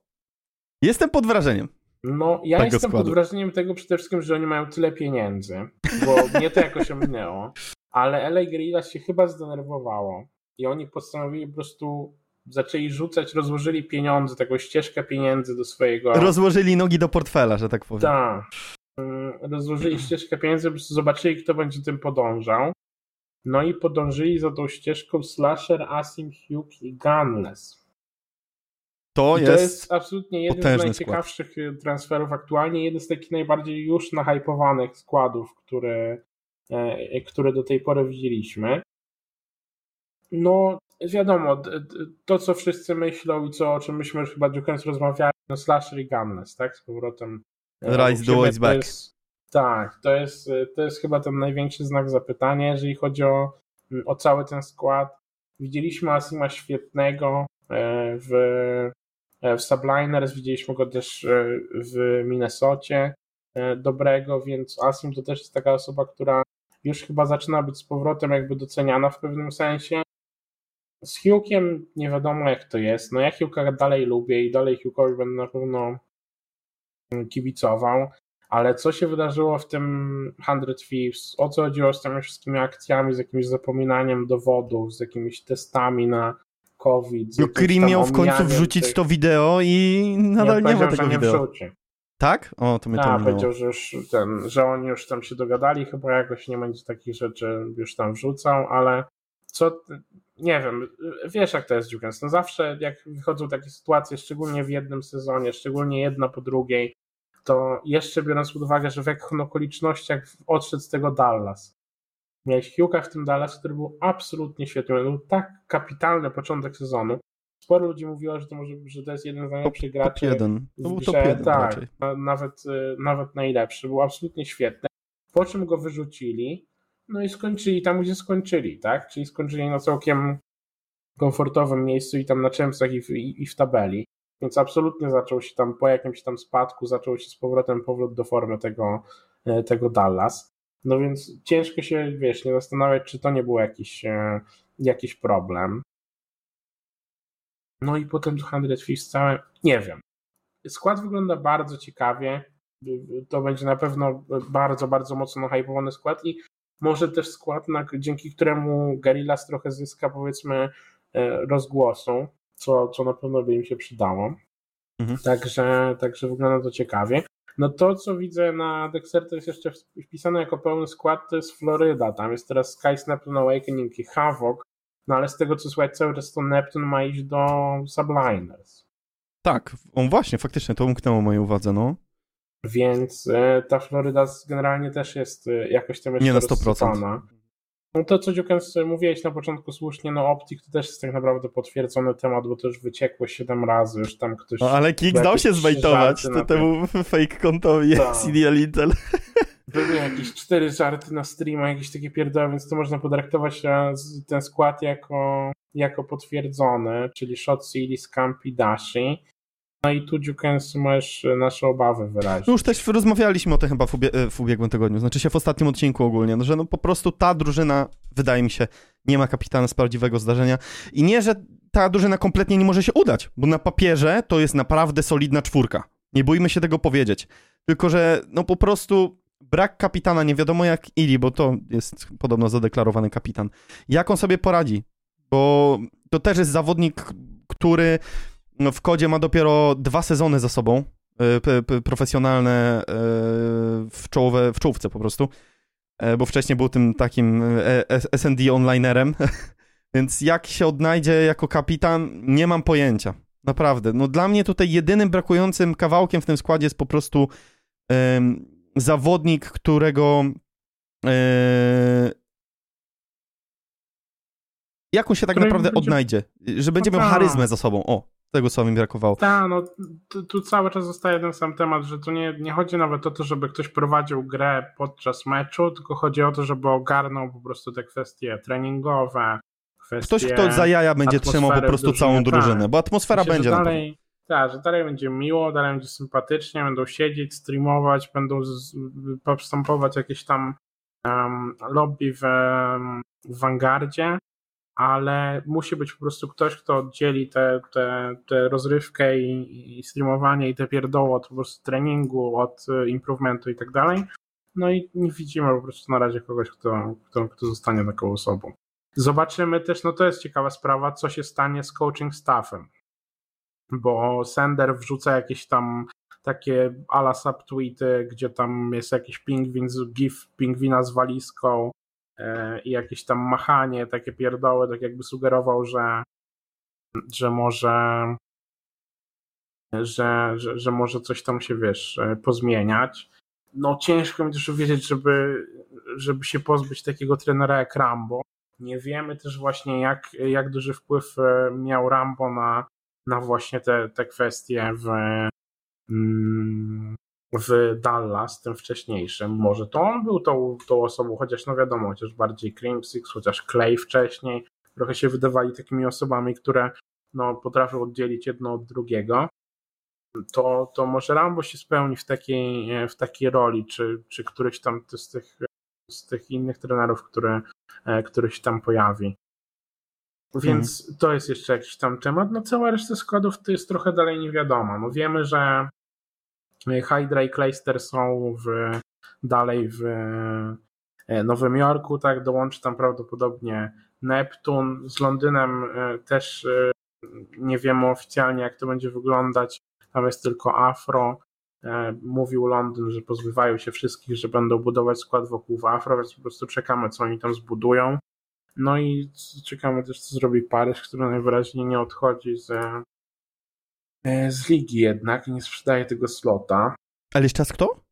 Jestem pod wrażeniem. No, ja jestem składu. pod wrażeniem tego przede wszystkim, że oni mają tyle pieniędzy, bo mnie to jakoś ominęło, ale LA Guerrillas się chyba zdenerwowało i oni postanowili po prostu zaczęli rzucać, rozłożyli pieniądze, taką ścieżkę pieniędzy do swojego. Rozłożyli nogi do portfela, że tak powiem. Tak. Mm, rozłożyli ścieżkę pieniędzy, zobaczyli, kto będzie tym podążał. No i podążyli za tą ścieżką Slasher, Asim, Hugh i Gunless. To, I jest, to jest absolutnie jeden z najciekawszych skład. transferów aktualnie, jeden z takich najbardziej już nahypowanych składów, które, e, które do tej pory widzieliśmy. No, wiadomo, to co wszyscy myślą i co, o czym myśmy już chyba końca rozmawiali, no Slasher i Gunless, tak, z powrotem. E, Rise the Ways Back. Jest, tak, to jest, to jest chyba ten największy znak zapytania, jeżeli chodzi o, o cały ten skład. Widzieliśmy Asima świetnego e, w, e, w Subliners, widzieliśmy go też e, w Minnesocie dobrego, więc Asim to też jest taka osoba, która już chyba zaczyna być z powrotem jakby doceniana w pewnym sensie. Z Hughiem nie wiadomo jak to jest. No ja Hugh'a dalej lubię i dalej Hugh'owi będę na pewno kibicował ale co się wydarzyło w tym 100 Thieves? O co chodziło z tymi wszystkimi akcjami, z jakimś zapominaniem dowodów, z jakimiś testami na COVID? No Krim miał w końcu wrzucić tych... to wideo i nadal nie, nie ma tego wideo. Wrzuci. Tak? O, to mnie to minęło. powiedział, że, już ten, że oni już tam się dogadali, chyba jakoś nie będzie takich rzeczy już tam wrzucał, ale co, nie wiem, wiesz jak to jest Jukens, no zawsze jak wychodzą takie sytuacje, szczególnie w jednym sezonie, szczególnie jedna po drugiej, to jeszcze biorąc pod uwagę, że w jakich okolicznościach odszedł z tego Dallas. Miałeś Hugh'a w tym Dallas, który był absolutnie świetny. Był tak kapitalny początek sezonu. Sporo ludzi mówiło, że to, może, że to jest jeden z najlepszych top, graczy. Top jeden. To był top jeden tak, nawet, y, nawet najlepszy. Był absolutnie świetny. Po czym go wyrzucili, no i skończyli tam, gdzie skończyli, tak? Czyli skończyli na całkiem komfortowym miejscu i tam na czymsach i i, i w tabeli. Więc absolutnie zaczął się tam po jakimś tam spadku, zaczął się z powrotem powrót do formy tego, e, tego Dallas. No więc ciężko się, wiesz, nie zastanawiać, czy to nie był jakiś, e, jakiś problem. No i potem 200 Thieves całe, nie wiem. Skład wygląda bardzo ciekawie. To będzie na pewno bardzo, bardzo mocno hypowany skład i może też skład, dzięki któremu Garillas trochę zyska powiedzmy e, rozgłosu, co, co na pewno by im się przydało. Mhm. Także, także wygląda to ciekawie. No to, co widzę na Dexter, jest jeszcze wpisane jako pełny skład, to jest Floryda. Tam jest teraz Sky Neptune Awakening i Havoc, no ale z tego, co słychać, cały czas to Neptune ma iść do Subliners. Tak, on właśnie, faktycznie, to umknęło mojej uwadze, no. Więc e, ta Floryda generalnie też jest e, jakoś tam jeszcze Nie na 100%. Rozsypana. No to, co Dziukens mówiłeś na początku słusznie, no Optik to też jest tak naprawdę potwierdzony temat, bo to już wyciekło 7 razy, już tam ktoś... No ale Kik dał się zbejtować to temu fake kontowi. CDL Intel. Były jakieś cztery żarty na streama, jakieś takie pierdoły, więc to można potraktować ten skład jako, jako potwierdzony, czyli Shot City, Scampi, Dashi. No i tu Dziukens możesz nasze obawy wyrazić. No już też rozmawialiśmy o tym chyba w, ubie w ubiegłym tygodniu, znaczy się w ostatnim odcinku ogólnie, no, że no po prostu ta drużyna, wydaje mi się, nie ma kapitana z prawdziwego zdarzenia i nie, że ta drużyna kompletnie nie może się udać, bo na papierze to jest naprawdę solidna czwórka. Nie bójmy się tego powiedzieć. Tylko, że no po prostu brak kapitana, nie wiadomo jak Ili, bo to jest podobno zadeklarowany kapitan. Jak on sobie poradzi? Bo to też jest zawodnik, który w kodzie ma dopiero dwa sezony za sobą, e, profesjonalne e, w, czołowe, w czołówce po prostu, e, bo wcześniej był tym takim S&D onlinerem, więc jak się odnajdzie jako kapitan, nie mam pojęcia. Naprawdę. No dla mnie tutaj jedynym brakującym kawałkiem w tym składzie jest po prostu um, zawodnik, którego um, jak on się tak naprawdę będzie... odnajdzie? Że będzie miał charyzmę za sobą. O, tego, co mi brakowało. Tak, no tu, tu, cały czas zostaje ten sam temat, że to nie, nie chodzi nawet o to, żeby ktoś prowadził grę podczas meczu, tylko chodzi o to, żeby ogarnął po prostu te kwestie treningowe, kwestie Ktoś, kto za jaja będzie trzymał po prostu całą drużynę, bo atmosfera Myślę, będzie dalej, tak, że dalej będzie miło, dalej będzie sympatycznie, będą siedzieć, streamować, będą postępować jakieś tam um, lobby w, w Vanguardzie, ale musi być po prostu ktoś, kto oddzieli tę te, te, rozrywkę i, i streamowanie i te pierdoło od po prostu treningu, od e, improvementu i tak dalej. No i nie widzimy po prostu na razie kogoś, kto, kto, kto zostanie taką osobą. Zobaczymy też, no to jest ciekawa sprawa, co się stanie z coaching staffem, bo Sender wrzuca jakieś tam takie ala subtweety, gdzie tam jest jakiś pingwin, gif pingwina z walizką, i jakieś tam machanie, takie pierdoły, tak jakby sugerował, że, że może że, że, że może coś tam się, wiesz, e, pozmieniać. No ciężko mi też wiedzieć, żeby, żeby się pozbyć takiego trenera jak Rambo. Nie wiemy też właśnie, jak, jak duży wpływ e, miał Rambo na, na właśnie te, te kwestie w, mm, w Dallas, tym wcześniejszym. Może to on był tą, tą osobą, chociaż no wiadomo, chociaż bardziej Crimsix, chociaż Clay wcześniej. Trochę się wydawali takimi osobami, które no, potrafią oddzielić jedno od drugiego. To, to może Rambo się spełni w takiej, w takiej roli, czy, czy któryś tam z tych, z tych innych trenerów, który, który się tam pojawi. Więc hmm. to jest jeszcze jakiś tam temat. No cała reszta składów to jest trochę dalej nie wiadomo. No wiemy, że Hydra i Clayster są w, dalej w e, Nowym Jorku, tak, dołączy tam prawdopodobnie Neptun. Z Londynem e, też e, nie wiemy oficjalnie, jak to będzie wyglądać. Tam jest tylko Afro. Mówił Londyn, że pozbywają się wszystkich, że będą budować skład wokół Afro, więc po prostu czekamy, co oni tam zbudują. No i czekamy też, co zrobi Paryż, który najwyraźniej nie odchodzi z z ligi jednak nie sprzedaje tego slota. Ale jeszcze raz kto?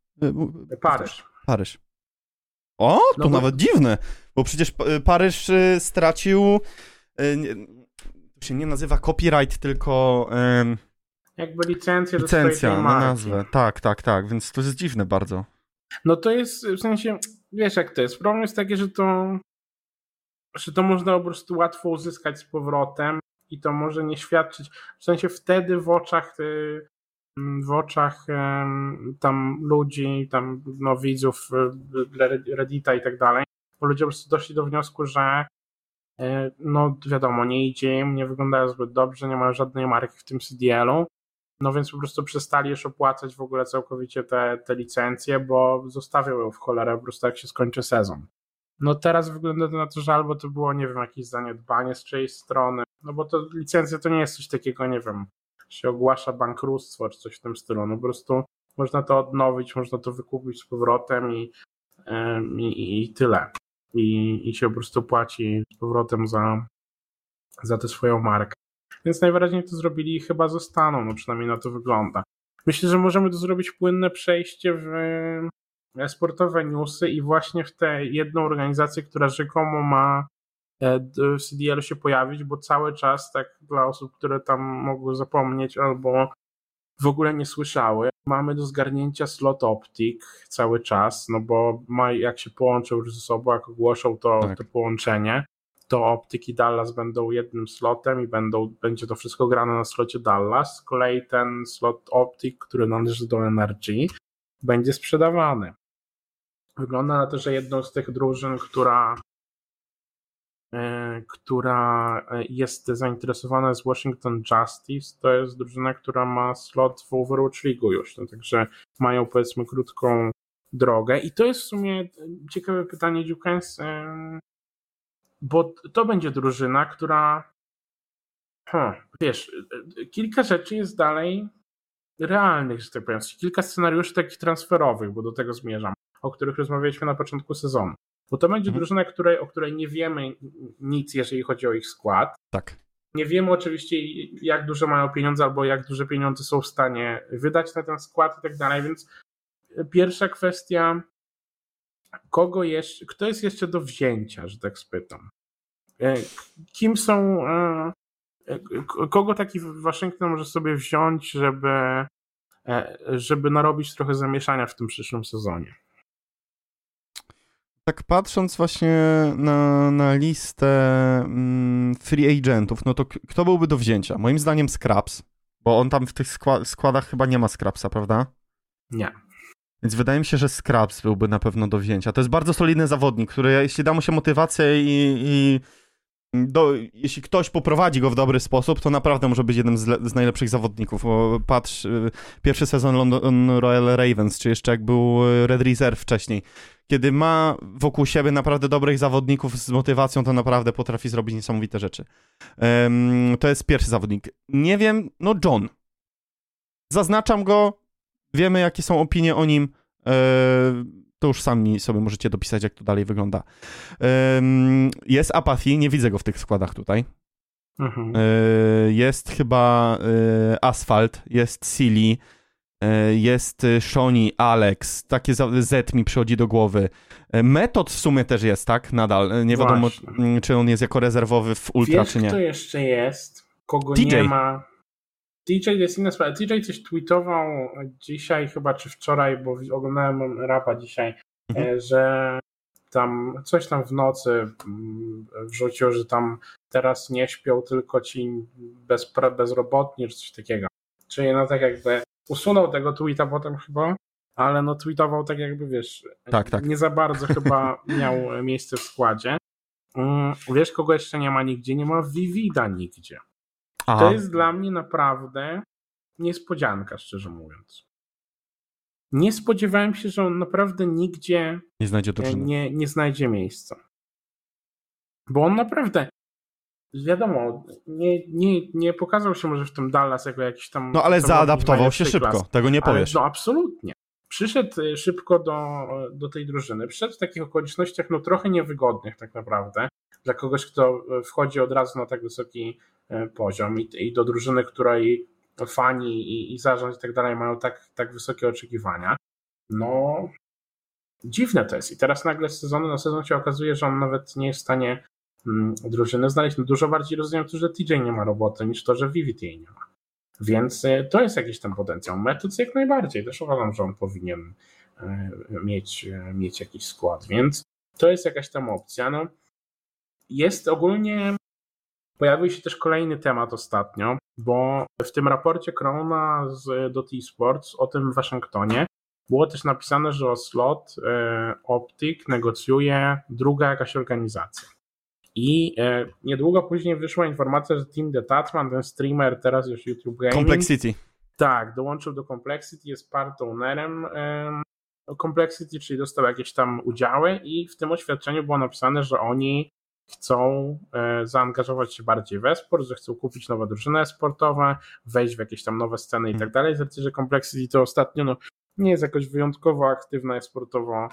E, Paryż. Paryż. O, to no bo... nawet dziwne, bo przecież Paryż stracił to się nie nazywa copyright, tylko jakby licencję licencja do na nazwę. Tak, tak, tak, więc to jest dziwne bardzo. No to jest w sensie, wiesz jak to jest. Problem jest taki, że to że to można po prostu łatwo uzyskać z powrotem i to może nie świadczyć, w sensie wtedy w oczach y, w oczach tam ludzi, tam no, widzów y, Reddita i tak dalej, bo ludzie po prostu doszli do wniosku, że y, no wiadomo, nie idzie im, nie wyglądają zbyt dobrze, nie mają żadnej marki w tym CDL-u, no więc po prostu przestali już opłacać w ogóle całkowicie te, te licencje, bo zostawią ją w cholerę po prostu jak się skończy sezon. No teraz wygląda to na to, że albo to było, nie wiem, jakieś zaniedbanie z czyjejś strony, no bo to licencja to nie jest coś takiego, nie wiem, się ogłasza bankructwo czy coś w tym stylu, no po prostu można to odnowić, można to wykupić z powrotem i, i, i tyle. I, I się po prostu płaci z powrotem za, za tę swoją markę. Więc najwyraźniej to zrobili i chyba zostaną, no przynajmniej na to wygląda. Myślę, że możemy to zrobić płynne przejście w sportowe newsy i właśnie w tę jedną organizację, która rzekomo ma e, w CDL się pojawić, bo cały czas, tak dla osób, które tam mogły zapomnieć albo w ogóle nie słyszały, mamy do zgarnięcia slot Optic cały czas, no bo ma, jak się połączą już ze sobą, jak ogłoszą to, tak. to połączenie, to optyki Dallas będą jednym slotem i będą, będzie to wszystko grane na slocie Dallas. Z kolei ten slot Optik, który należy do NRG, będzie sprzedawany. Wygląda na to, że jedną z tych drużyn, która, e, która jest zainteresowana jest Washington Justice, to jest drużyna, która ma slot w Overwatch League już, no, także mają powiedzmy krótką drogę. I to jest w sumie ciekawe pytanie, Dziukens, bo to będzie drużyna, która hmm, wiesz, kilka rzeczy jest dalej realnych, że tak powiem, kilka scenariuszy takich transferowych, bo do tego zmierzam, o których rozmawialiśmy na początku sezonu. Bo to będzie mhm. drużyna, której, o której nie wiemy nic, jeżeli chodzi o ich skład. Tak. Nie wiemy oczywiście, jak duże mają pieniądze, albo jak duże pieniądze są w stanie wydać na ten skład i tak dalej, więc pierwsza kwestia, kogo jeszcze, kto jest jeszcze do wzięcia, że tak spytam. E, kim są, e, e, kogo taki Waszyngton może sobie wziąć, żeby, żeby narobić trochę zamieszania w tym przyszłym sezonie? Tak patrząc właśnie na, na listę mm, free agentów, no to kto byłby do wzięcia? Moim zdaniem Scraps, bo on tam w tych składach chyba nie ma Scrapsa, prawda? Nie. Więc wydaje mi się, że Scraps byłby na pewno do wzięcia. To jest bardzo solidny zawodnik, który jeśli da mu się motywację i, i do, jeśli ktoś poprowadzi go w dobry sposób, to naprawdę może być jednym z, z najlepszych zawodników. Bo patrz, y, pierwszy sezon London Royal Ravens, czy jeszcze jak był y, Red Reserve wcześniej. Kiedy ma wokół siebie naprawdę dobrych zawodników z motywacją, to naprawdę potrafi zrobić niesamowite rzeczy. Um, to jest pierwszy zawodnik. Nie wiem, no John. Zaznaczam go, wiemy jakie są opinie o nim. E, to już sami sobie możecie dopisać, jak to dalej wygląda. Jest Apathy, nie widzę go w tych składach tutaj. Mhm. E, jest chyba e, Asphalt, jest Silly, e, jest Shoni, Alex, takie Z mi przychodzi do głowy. Metod w sumie też jest, tak? Nadal. Nie wiadomo, Właśnie. czy on jest jako rezerwowy w Ultra, Wiesz, czy nie. kto jeszcze jest? Kogo DJ. nie ma? DJ jest inna sprawa. DJ coś tweetował dzisiaj chyba, czy wczoraj, bo oglądałem rapa dzisiaj, mhm. E, że tam coś tam w nocy mm, wrzucił, że tam teraz nie śpią tylko ci bez, bezrobotni, czy coś takiego. Czyli no tak jakby usunął tego tweeta potem chyba, ale no tweetował tak jakby, wiesz, tak, tak. nie za bardzo chyba miał miejsce w składzie. Mm, wiesz, kogo jeszcze nie ma nigdzie? Nie ma Vivida nigdzie. Aha. To jest dla mnie naprawdę niespodzianka, szczerze mówiąc. Nie spodziewałem się, że on naprawdę nigdzie nie znajdzie, nie, nie znajdzie miejsca. Bo on naprawdę, wiadomo, nie, nie, nie pokazał się może w tym Dallas jako jakiś tam... No ale zaadaptował się szybko, tego nie powiesz. Ale, no absolutnie. Przyszedł y, szybko do, do tej drużyny. Przyszedł w takich okolicznościach no trochę niewygodnych tak naprawdę dla kogoś, kto e, wchodzi od razu na tak wysoki poziom i, i do drużyny, której fani i, i zarząd i tak dalej mają tak, tak wysokie oczekiwania, no dziwne to jest. I teraz nagle z sezonu na sezon się okazuje, że on nawet nie jest w stanie mm, drużyny znaleźć. No dużo bardziej rozumiem to, że TJ nie ma roboty, niż to, że Vivid jej nie ma. Więc e, to jest jakiś tam potencjał. Metod jak najbardziej. Też uważam, że on powinien mieć, mieć jakiś skład. Więc to jest jakaś tam opcja. No, jest ogólnie, pojawił się też kolejny temat ostatnio, bo w tym raporcie Krona z Dot Esports o tym w Waszyngtonie było też napisane, że o slot e, Optic negocjuje druga jakaś organizacja. I e, niedługo później wyszła informacja, że Team The Tatman, ten streamer teraz już YouTube Gaming. Complexity. Tak, dołączył do Complexity, jest part ownerem Complexity, czyli dostał jakieś tam udziały i w tym oświadczeniu było napisane, że oni chcą e, zaangażować się bardziej w esport, że chcą kupić nowe drużyny sportowe, wejść w jakieś tam nowe sceny i tak dalej. Z racji, że Complexity to ostatnio no, nie jest jakoś wyjątkowo aktywna esportowo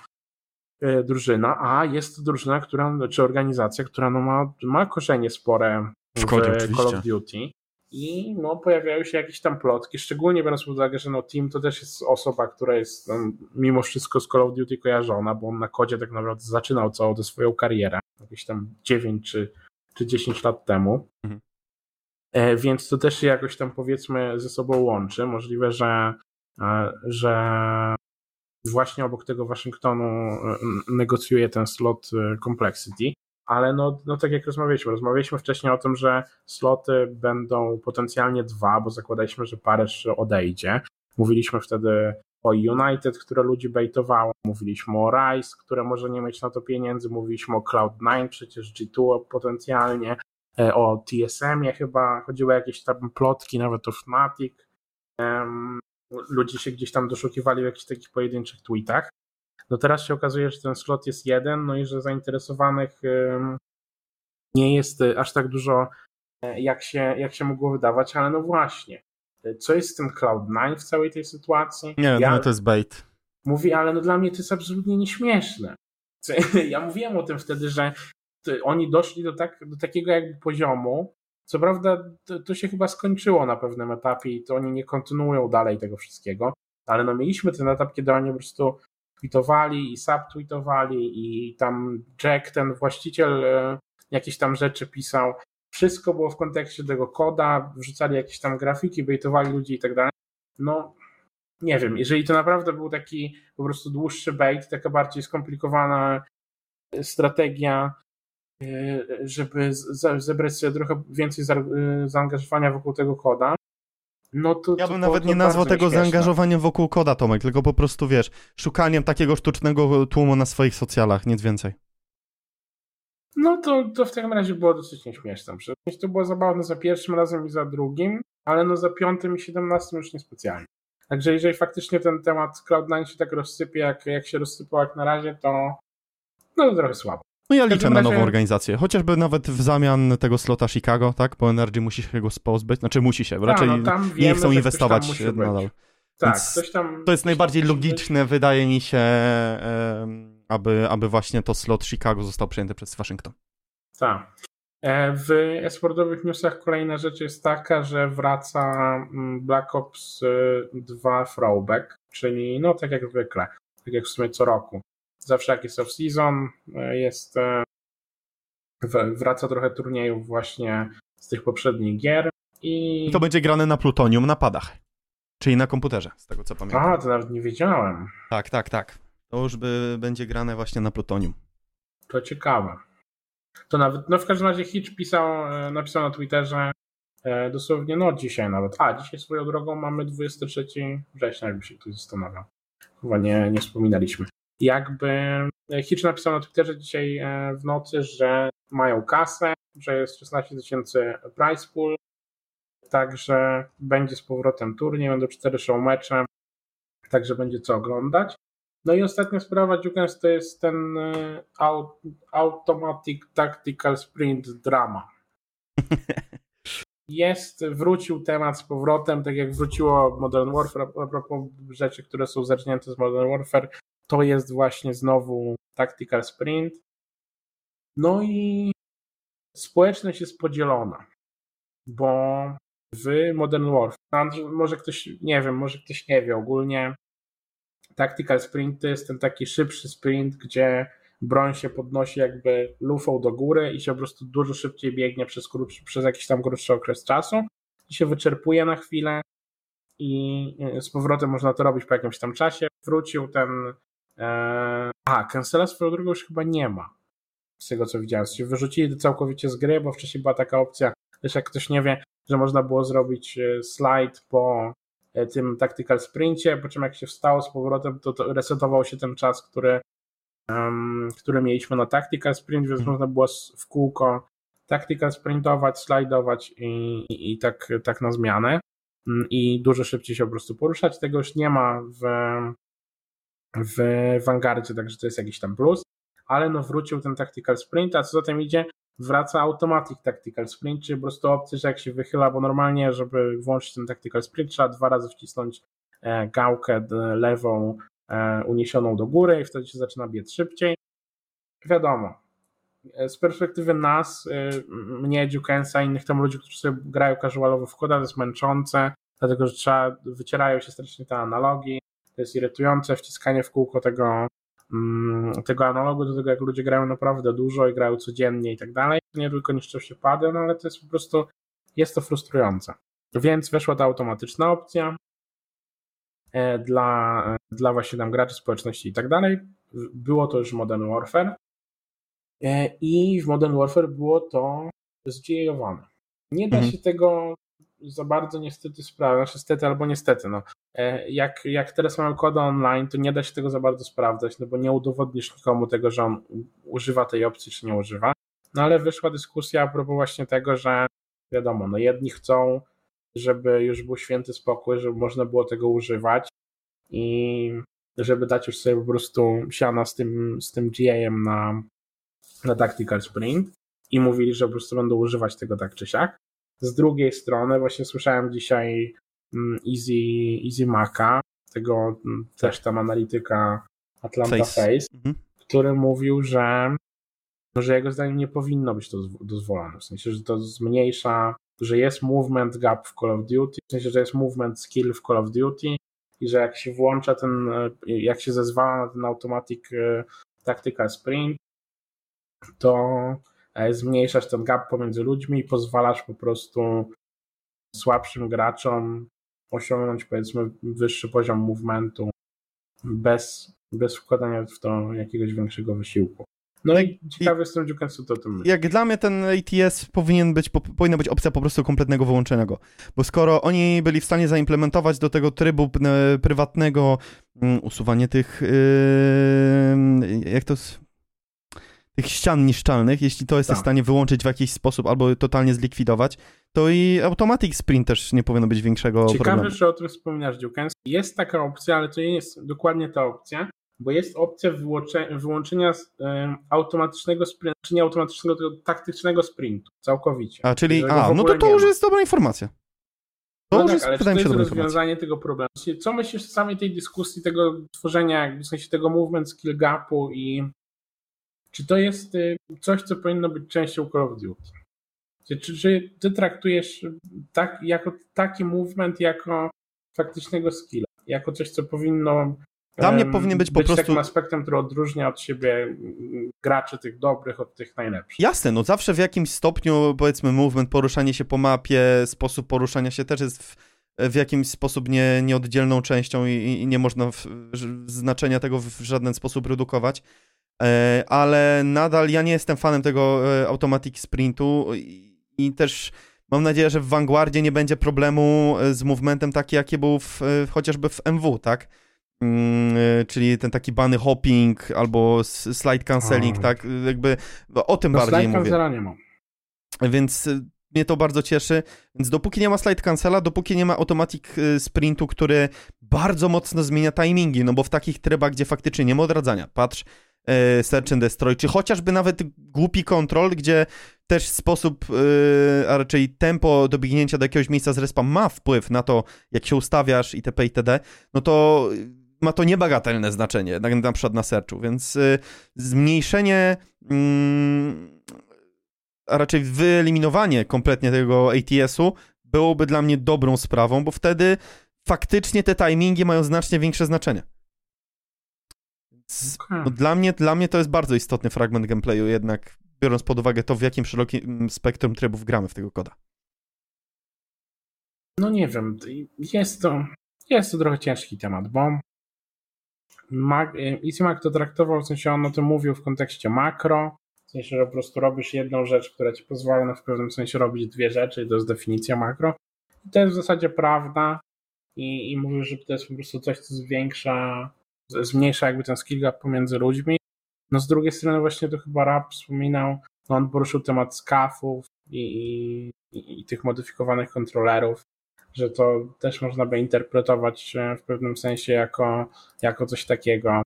e, drużyna, a jest to drużyna, która, czy organizacja, która no ma, ma korzenie spore w, Call of Duty i no, pojawiają się jakieś tam plotki, szczególnie biorąc pod uwagę, że no, Tim to też jest osoba, która jest no, mimo wszystko z Call of Duty kojarzona, bo on na kodzie tak naprawdę zaczynał całą tę swoją karierę, jakieś tam 9 czy, czy 10 lat temu. Mhm. E, więc to też się jakoś tam powiedzmy ze sobą łączy. Możliwe, że, e, że właśnie obok tego Waszyngtonu e, negocjuje ten slot Complexity ale no, no tak jak rozmawialiśmy, rozmawialiśmy wcześniej o tym, że sloty będą potencjalnie dwa, bo zakładaliśmy, że Paryż odejdzie. Mówiliśmy wtedy o United, które ludzi bejtowało, mówiliśmy o Rise, które może nie mieć na to pieniędzy, mówiliśmy o Cloud9, przecież G2 potencjalnie, e, o TSM-ie chyba, chodziły jakieś tam plotki, nawet o Fnatic. Ludzie się gdzieś tam doszukiwali w jakichś takich pojedynczych tweetach. No teraz się okazuje, że ten slot jest jeden, no i że zainteresowanych nie jest e, aż tak dużo, e, jak się, jak się mogło wydawać, ale no właśnie, co jest z tym Cloud9 w całej tej sytuacji? Nie, ja, no to jest bait. Mówi, ale no dla mnie to jest absolutnie nieśmieszne. Ja mówiłem o tym wtedy, że oni doszli do, tak, do takiego jakby poziomu, co prawda to, to, się chyba skończyło na pewnym etapie i to oni nie kontynuują dalej tego wszystkiego, ale no mieliśmy ten etap, kiedy oni po prostu tweetowali i subtweetowali i tam Jack, ten właściciel, e, jakieś tam rzeczy pisał. Wszystko było w kontekście tego koda, wrzucali jakieś tam grafiki, bejtowali ludzi i tak dalej. No, nie wiem, jeżeli to naprawdę był taki po prostu dłuższy bait, taka bardziej skomplikowana strategia, e, żeby zebrać sobie trochę więcej e, zaangażowania wokół tego koda, no to, ja bym to, nawet nie nazwał tego śmieszne. zaangażowaniem wokół koda, Tomek, tylko po prostu, wiesz, szukaniem takiego sztucznego tłumu na swoich socjalach, nic więcej. No to, to w takim razie było dosyć nieśmieszne. Przecież to było zabawne za pierwszym razem i za drugim, ale no za piątym i siedemnastym już niespecjalnie. Także jeżeli faktycznie ten temat Cloud9 się tak rozsypie, jak, jak się rozsypał jak na razie, to no to trochę słabo. No ja liczę na nową organizację, chociażby nawet w zamian tego slota Chicago, tak? Bo Energy musi się go pozbyć, znaczy musi się, raczej no, wiemy, nie chcą inwestować nadal. Tak, tam, to jest najbardziej logiczne, być. wydaje mi się, aby, aby właśnie to slot Chicago został przyjęty przez Waszyngton. Tak. E, w esportowych newsach kolejna rzecz jest taka, że wraca mm, Black Ops 2 y, Throwback, czyli no tak jak zwykle, tak jak w sumie co roku zawsze jak jest off-season, e, jest e, wraca trochę turniejów właśnie z tych poprzednich gier i... To będzie grane na plutonium na padach, czyli na komputerze, z tego co pamiętam. A, to nawet nie wiedziałem. Tak, tak, tak. To już by będzie grane właśnie na plutonium. To ciekawe. To nawet, no w każdym razie Hitch pisał, e, napisał na Twitterze dosłownie, no dzisiaj nawet. A, dzisiaj swoją drogą mamy 23 września, jakby się ktoś zastanawiał. Chyba nie, nie wspominaliśmy jakby e, Hitch napisał na Twitterze dzisiaj e, w nocy, że mają kasę, że jest 16 tysięcy price pool, także będzie z powrotem turniej, będą cztery show mecze, także będzie co oglądać. No i ostatnia sprawa, Jukens, to jest ten e, Automatic Tactical Sprint Drama. Jest, wrócił temat z powrotem, tak jak wróciło Modern Warfare, a propos rzeczy, które są zerżnięte z Modern Warfare, to jest właśnie znowu Tactical Sprint. No i społeczność jest podzielona, bo w Modern Warfare, może ktoś, nie wiem, może ktoś nie wie, ogólnie Tactical Sprint to jest ten taki szybszy sprint, gdzie broń się podnosi jakby lufą do góry i się po prostu dużo szybciej biegnie przez, krótszy, przez jakiś tam krótszy okres czasu i się wyczerpuje na chwilę i z powrotem można to robić po jakimś tam czasie. Wrócił ten Eee, a, cancela swoją drogą już chyba nie ma. Z tego co widziałem. Czyli wyrzucili to całkowicie z gry, bo wcześniej była taka opcja, też jak ktoś nie wie, że można było zrobić e, slajd po e, tym tactical sprincie, po czym jak się wstało z powrotem, to, to resetował się ten czas, który, um, który mieliśmy na tactical sprint, więc hmm. można było w kółko tactical sprintować, slajdować i, i, i, tak, tak na zmianę mm, i dużo szybciej się po prostu poruszać. Tego już nie ma w w Vanguardzie, także to jest jakiś tam plus, ale no wrócił ten Tactical Sprint, a co za tym idzie, wraca Automatic Tactical Sprint, czyli po prostu opcja, że jak się wychyla, bo normalnie, żeby włączyć ten Tactical Sprint, trzeba dwa razy wcisnąć e, gałkę lewą e, uniesioną do góry i wtedy się zaczyna biec szybciej. Wiadomo, e, z perspektywy nas, mnie, Dukensa, innych tam ludzi, którzy sobie grają casualowo w koda, to jest męczące, dlatego że trzeba, wycierają się strasznie te analogi, to jest irytujące, wciskanie w kółko tego, tego analogu, do tego jak ludzie grają naprawdę dużo i grają codziennie i tak dalej, nie tylko niszczą się pady, no ale to jest po prostu, jest to frustrujące. Więc weszła ta automatyczna opcja e, dla, dla właśnie tam graczy, społeczności i tak dalej. Było to już Modern Warfare e, i w Modern Warfare było to zdziejowane. Nie da mhm. się tego za bardzo niestety sprawdzać, znaczy niestety albo niestety, no. E, jak, jak teraz mamy koda online, to nie da się tego za bardzo sprawdzać, no bo nie udowodnisz nikomu tego, że on używa tej opcji, czy nie używa. No ale wyszła dyskusja a propos właśnie tego, że wiadomo, no jedni chcą, żeby już był święty spokój, żeby można było tego używać i żeby dać już sobie po prostu siana z tym, z tym GA-em na, na Tactical Sprint i mówili, że po prostu będą używać tego tak czy siak. Z drugiej strony, właśnie słyszałem dzisiaj Easy, Easy Maca, tego mm, też tam analityka Atlanta Face, Face mhm. który mówił, że, że jego zdaniem nie powinno być to dozwolone. W sensie, że to zmniejsza, że jest movement gap w Call of Duty, w sensie, że jest movement skill w Call of Duty i że jak się włącza ten, jak się zezwala na ten automatic e, tactical sprint, to E, zmniejszasz ten gap pomiędzy ludźmi i pozwalasz po prostu słabszym graczom osiągnąć powiedzmy wyższy poziom movementu bez, bez wkładania w to jakiegoś większego wysiłku. No i ciekawy jestem, Dziuken, co to o tym myśli. Jak dla mnie ten ATS powinien być, po, powinna być opcja po prostu kompletnego wyłączenia go. Bo skoro oni byli w stanie zaimplementować do tego trybu e, prywatnego mm, usuwanie tych, yy, jak to tych ścian niszczalnych, jeśli to jest tak. w stanie wyłączyć w jakiś sposób albo totalnie zlikwidować, to i Automatic Sprint też nie powinno być większego Ciekawe, problemu. że o tym wspominasz, Dziukens. Jest taka opcja, ale to nie jest dokładnie ta opcja, bo jest opcja wyłączenia automatycznego sprintu, czy nie automatycznego, tylko taktycznego sprintu, całkowicie. A, czyli, a, no to to już jest dobra informacja. To no już tak, jest, ale się, to jest rozwiązanie tego problemu. Co myślisz o samej tej dyskusji, tego tworzenia, w sensie tego movement skill gapu i czy to jest y, coś, co powinno być częścią Call of Duty? Czy, czy ty traktujesz tak, jako taki movement jako faktycznego skilla, jako coś, co powinno dla mnie powinien być, być po prostu. takim aspektem, który odróżnia od siebie graczy tych dobrych od tych najlepszych. Jasne, no zawsze w jakimś stopniu, powiedzmy, movement, poruszanie się po mapie, sposób poruszania się też jest w, w jakimś sposób nie, nieoddzielną częścią i, i nie można w, znaczenia tego w żaden sposób redukować. E, ale nadal ja nie jestem fanem tego e, automatic sprintu i też mam nadzieję, że w Vanguardzie nie będzie problemu e, z movementem taki, jaki był w, chociażby w MW, tak? Mm, czyli ten taki bany hopping albo slide cancelling, tak? Jakby o tym no, bardziej slide mówię. Slide nie mam. Więc mnie to bardzo cieszy. Więc dopóki nie ma slide cancela, dopóki nie ma automatic sprintu, który bardzo mocno zmienia timingi, no bo w takich trybach, gdzie faktycznie nie ma odradzania, patrz, E, Search and Destroy, czy chociażby nawet głupi kontrol, gdzie też sposób, e, a raczej tempo do biegnięcia do jakiegoś miejsca z respa ma wpływ na to, jak się ustawiasz itp. itd., no to ma to niebagatelne znaczenie, na, na przykład na searchu, więc e, zmniejszenie, mm, a raczej wyeliminowanie kompletnie tego ATS-u byłoby dla mnie dobrą sprawą, bo wtedy faktycznie te timingi mają znacznie większe znaczenie. Okay. No, dla, mnie, dla mnie to jest bardzo istotny fragment gameplayu, jednak biorąc pod uwagę to, w jakim szerokim spektrum trybów gramy w tego koda. No nie wiem, jest to, jest to trochę ciężki temat, bo Mac, EasyMac to traktował, w sensie on o tym mówił w kontekście makro, w sensie, że po prostu robisz jedną rzecz, która ci pozwala na w pewnym sensie robić dwie rzeczy i to jest definicja makro. I to jest w zasadzie prawda i, i mówił, że to jest po prostu coś, co zwiększa zmniejsza jakby ten skill gap pomiędzy ludźmi. No z drugiej strony właśnie to chyba Rap wspominał, no on poruszył temat skafów i, i, i tych modyfikowanych kontrolerów, że to też można by interpretować w pewnym sensie jako, jako coś takiego.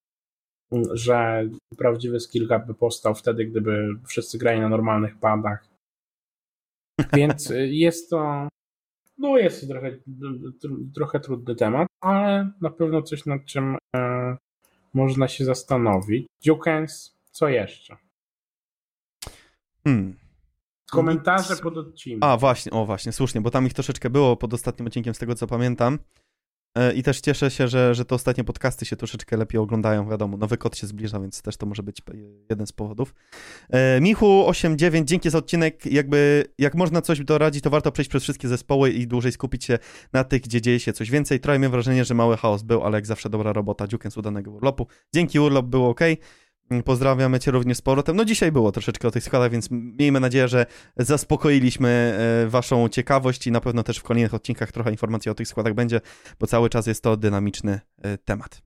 że prawdziwy skill gap by powstał wtedy, gdyby wszyscy grali na normalnych padach. Więc jest to no jest to trochę, trochę trudny temat, ale na pewno coś nad czym e, można się zastanowić. Jukens, co jeszcze? Hmm. Komentarze pod odcinkiem. A, właśnie, o właśnie, słusznie, bo tam ich troszeczkę było pod ostatnim odcinkiem, z tego co pamiętam. E, I też cieszę się, że, że te ostatnie podcasty się troszeczkę lepiej oglądają, wiadomo, nowy kod się zbliża, więc też to może być jeden z powodów. E, Michu89, dzięki za odcinek, jakby jak można coś doradzić, to warto przejść przez wszystkie zespoły i dłużej skupić się na tych, gdzie dzieje się coś więcej. Trochę miałem wrażenie, że mały chaos był, ale jak zawsze dobra robota, dziukiem z udanego urlopu. Dzięki urlop było ok. Pozdrawiamy Cię również z powrotem. No dzisiaj było troszeczkę o tych składach, więc miejmy nadzieję, że zaspokoiliśmy e, Waszą ciekawość i na pewno też w kolejnych odcinkach trochę informacji o tych składach będzie, bo cały czas jest to dynamiczny e, temat.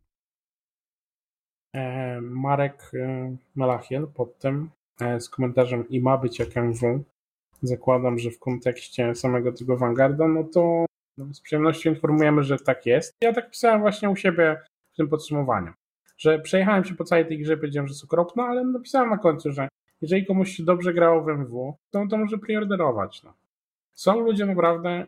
E, Marek Malachiel pod tym z komentarzem i ma być jak MW. Zakładam, że w kontekście samego tego Vanguarda, no to z przyjemnością informujemy, że tak jest. Ja tak pisałem właśnie u siebie w tym podsumowaniu że przejechałem się po całej tej grze, powiedziałem, że jest okropna, ale napisałem na końcu, że jeżeli komuś się dobrze grało w MW, to, to może preorderować. No. Są ludzie naprawdę,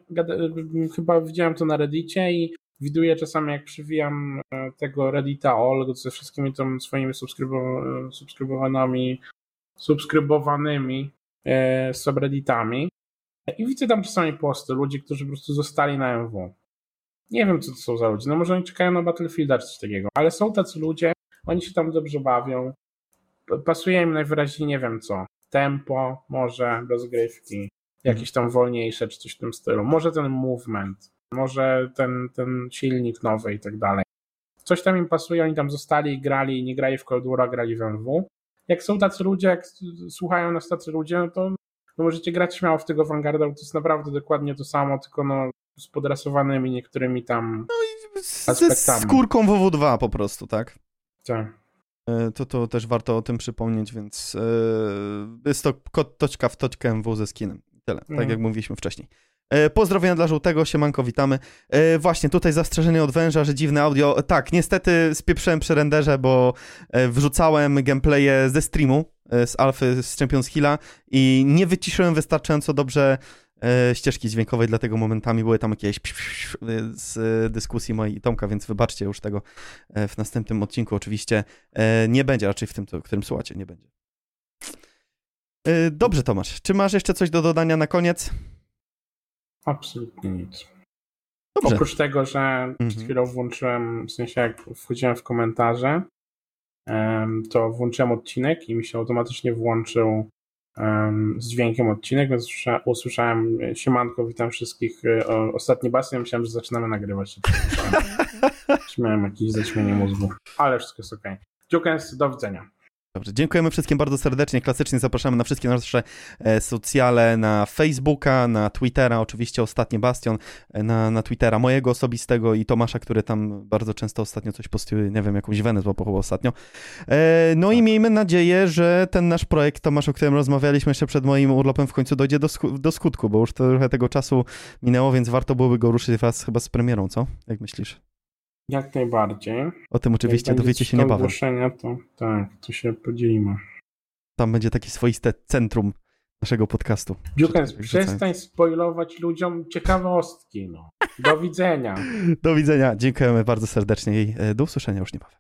chyba widziałem to na Reddicie i widuję czasami jak przywijam e, tego Reddita All ze wszystkimi tam swoimi subskrybo- subskrybowanymi subskrybowanymi e, subredditami i widzę tam czasami posty ludzi, którzy po prostu zostali na MW. Nie wiem, co to są za ludzie. No może oni czekają na Battlefielda czy coś takiego, ale są tacy ludzie, oni się tam dobrze bawią. Pasuje im najwyraźniej nie wiem co. Tempo, może rozgrywki, jakieś tam wolniejsze czy coś w tym stylu. Może ten movement, może ten, ten silnik nowy i tak dalej. Coś tam im pasuje, oni tam zostali, grali, nie grali w Cold War, grali w MW. Jak są tacy ludzie, jak słuchają nas tacy ludzie, no to no możecie grać śmiało w tego Vanguarda, bo to jest naprawdę dokładnie to samo, tylko no z podrasowanymi niektórymi tam no i ze skórką WW2 po prostu, tak? Tak. E, to, to też warto o tym przypomnieć, więc yy, jest to toczka w toczkę MW ze skinem. Tyle, tak mhm. jak mówiliśmy wcześniej. E, pozdrowienia dla żółtego, siemanko, witamy. właśnie, tutaj zastrzeżenie od węża, że dziwne audio. Tak, niestety spieprzyłem przy renderze, bo wrzucałem gameplaye ze streamu, z Alfy, z Champions Hilla i nie wyciszyłem wystarczająco dobrze e, ścieżki dźwiękowej, dlatego momentami były tam jakieś z dyskusji mojej i Tomka, więc wybaczcie już tego e, w następnym odcinku oczywiście. E, nie będzie, raczej w tym, którym słuchacie, nie będzie. E, dobrze, Tomasz. Czy masz jeszcze coś do dodania na koniec? Absolutnie nic. Dobrze. Oprócz tego, że mhm. przed chwilą włączyłem, w sensie jak wchodziłem w komentarze, to włączyłem odcinek i mi się automatycznie włączył z dźwiękiem odcinek, więc usłyszałem siemanko, witam wszystkich, e, ostatni bastion, myślałem, że zaczynamy nagrywać. Miałem jakieś zaćmienie mózgu, ale wszystko jest ok. Dziękuję, do widzenia. Dobrze, dziękujemy wszystkim bardzo serdecznie. Klasycznie zapraszamy na wszystkie nasze e, socjale, na Facebooka, na Twittera, oczywiście ostatni Bastion, e, na, na Twittera mojego osobistego i Tomasza, który tam bardzo często ostatnio coś postuje, nie wiem, jakąś wenę złapał ostatnio. E, no i miejmy nadzieję, że ten nasz projekt, Tomasz, o którym rozmawialiśmy jeszcze przed moim urlopem, w końcu dojdzie do, do skutku, bo już trochę tego czasu minęło, więc warto byłoby go ruszyć wraz chyba z premierą, co? Jak myślisz? Jak najbardziej. O tym oczywiście dowiecie się niebawem. ogłoszenia, to tak, to się podzielimy. Tam będzie takie swoiste centrum naszego podcastu. Dziukens, przestań spoilować ludziom ciekawostki. No. Do widzenia. Do widzenia. Dziękujemy bardzo serdecznie i e, do usłyszenia już niebawem.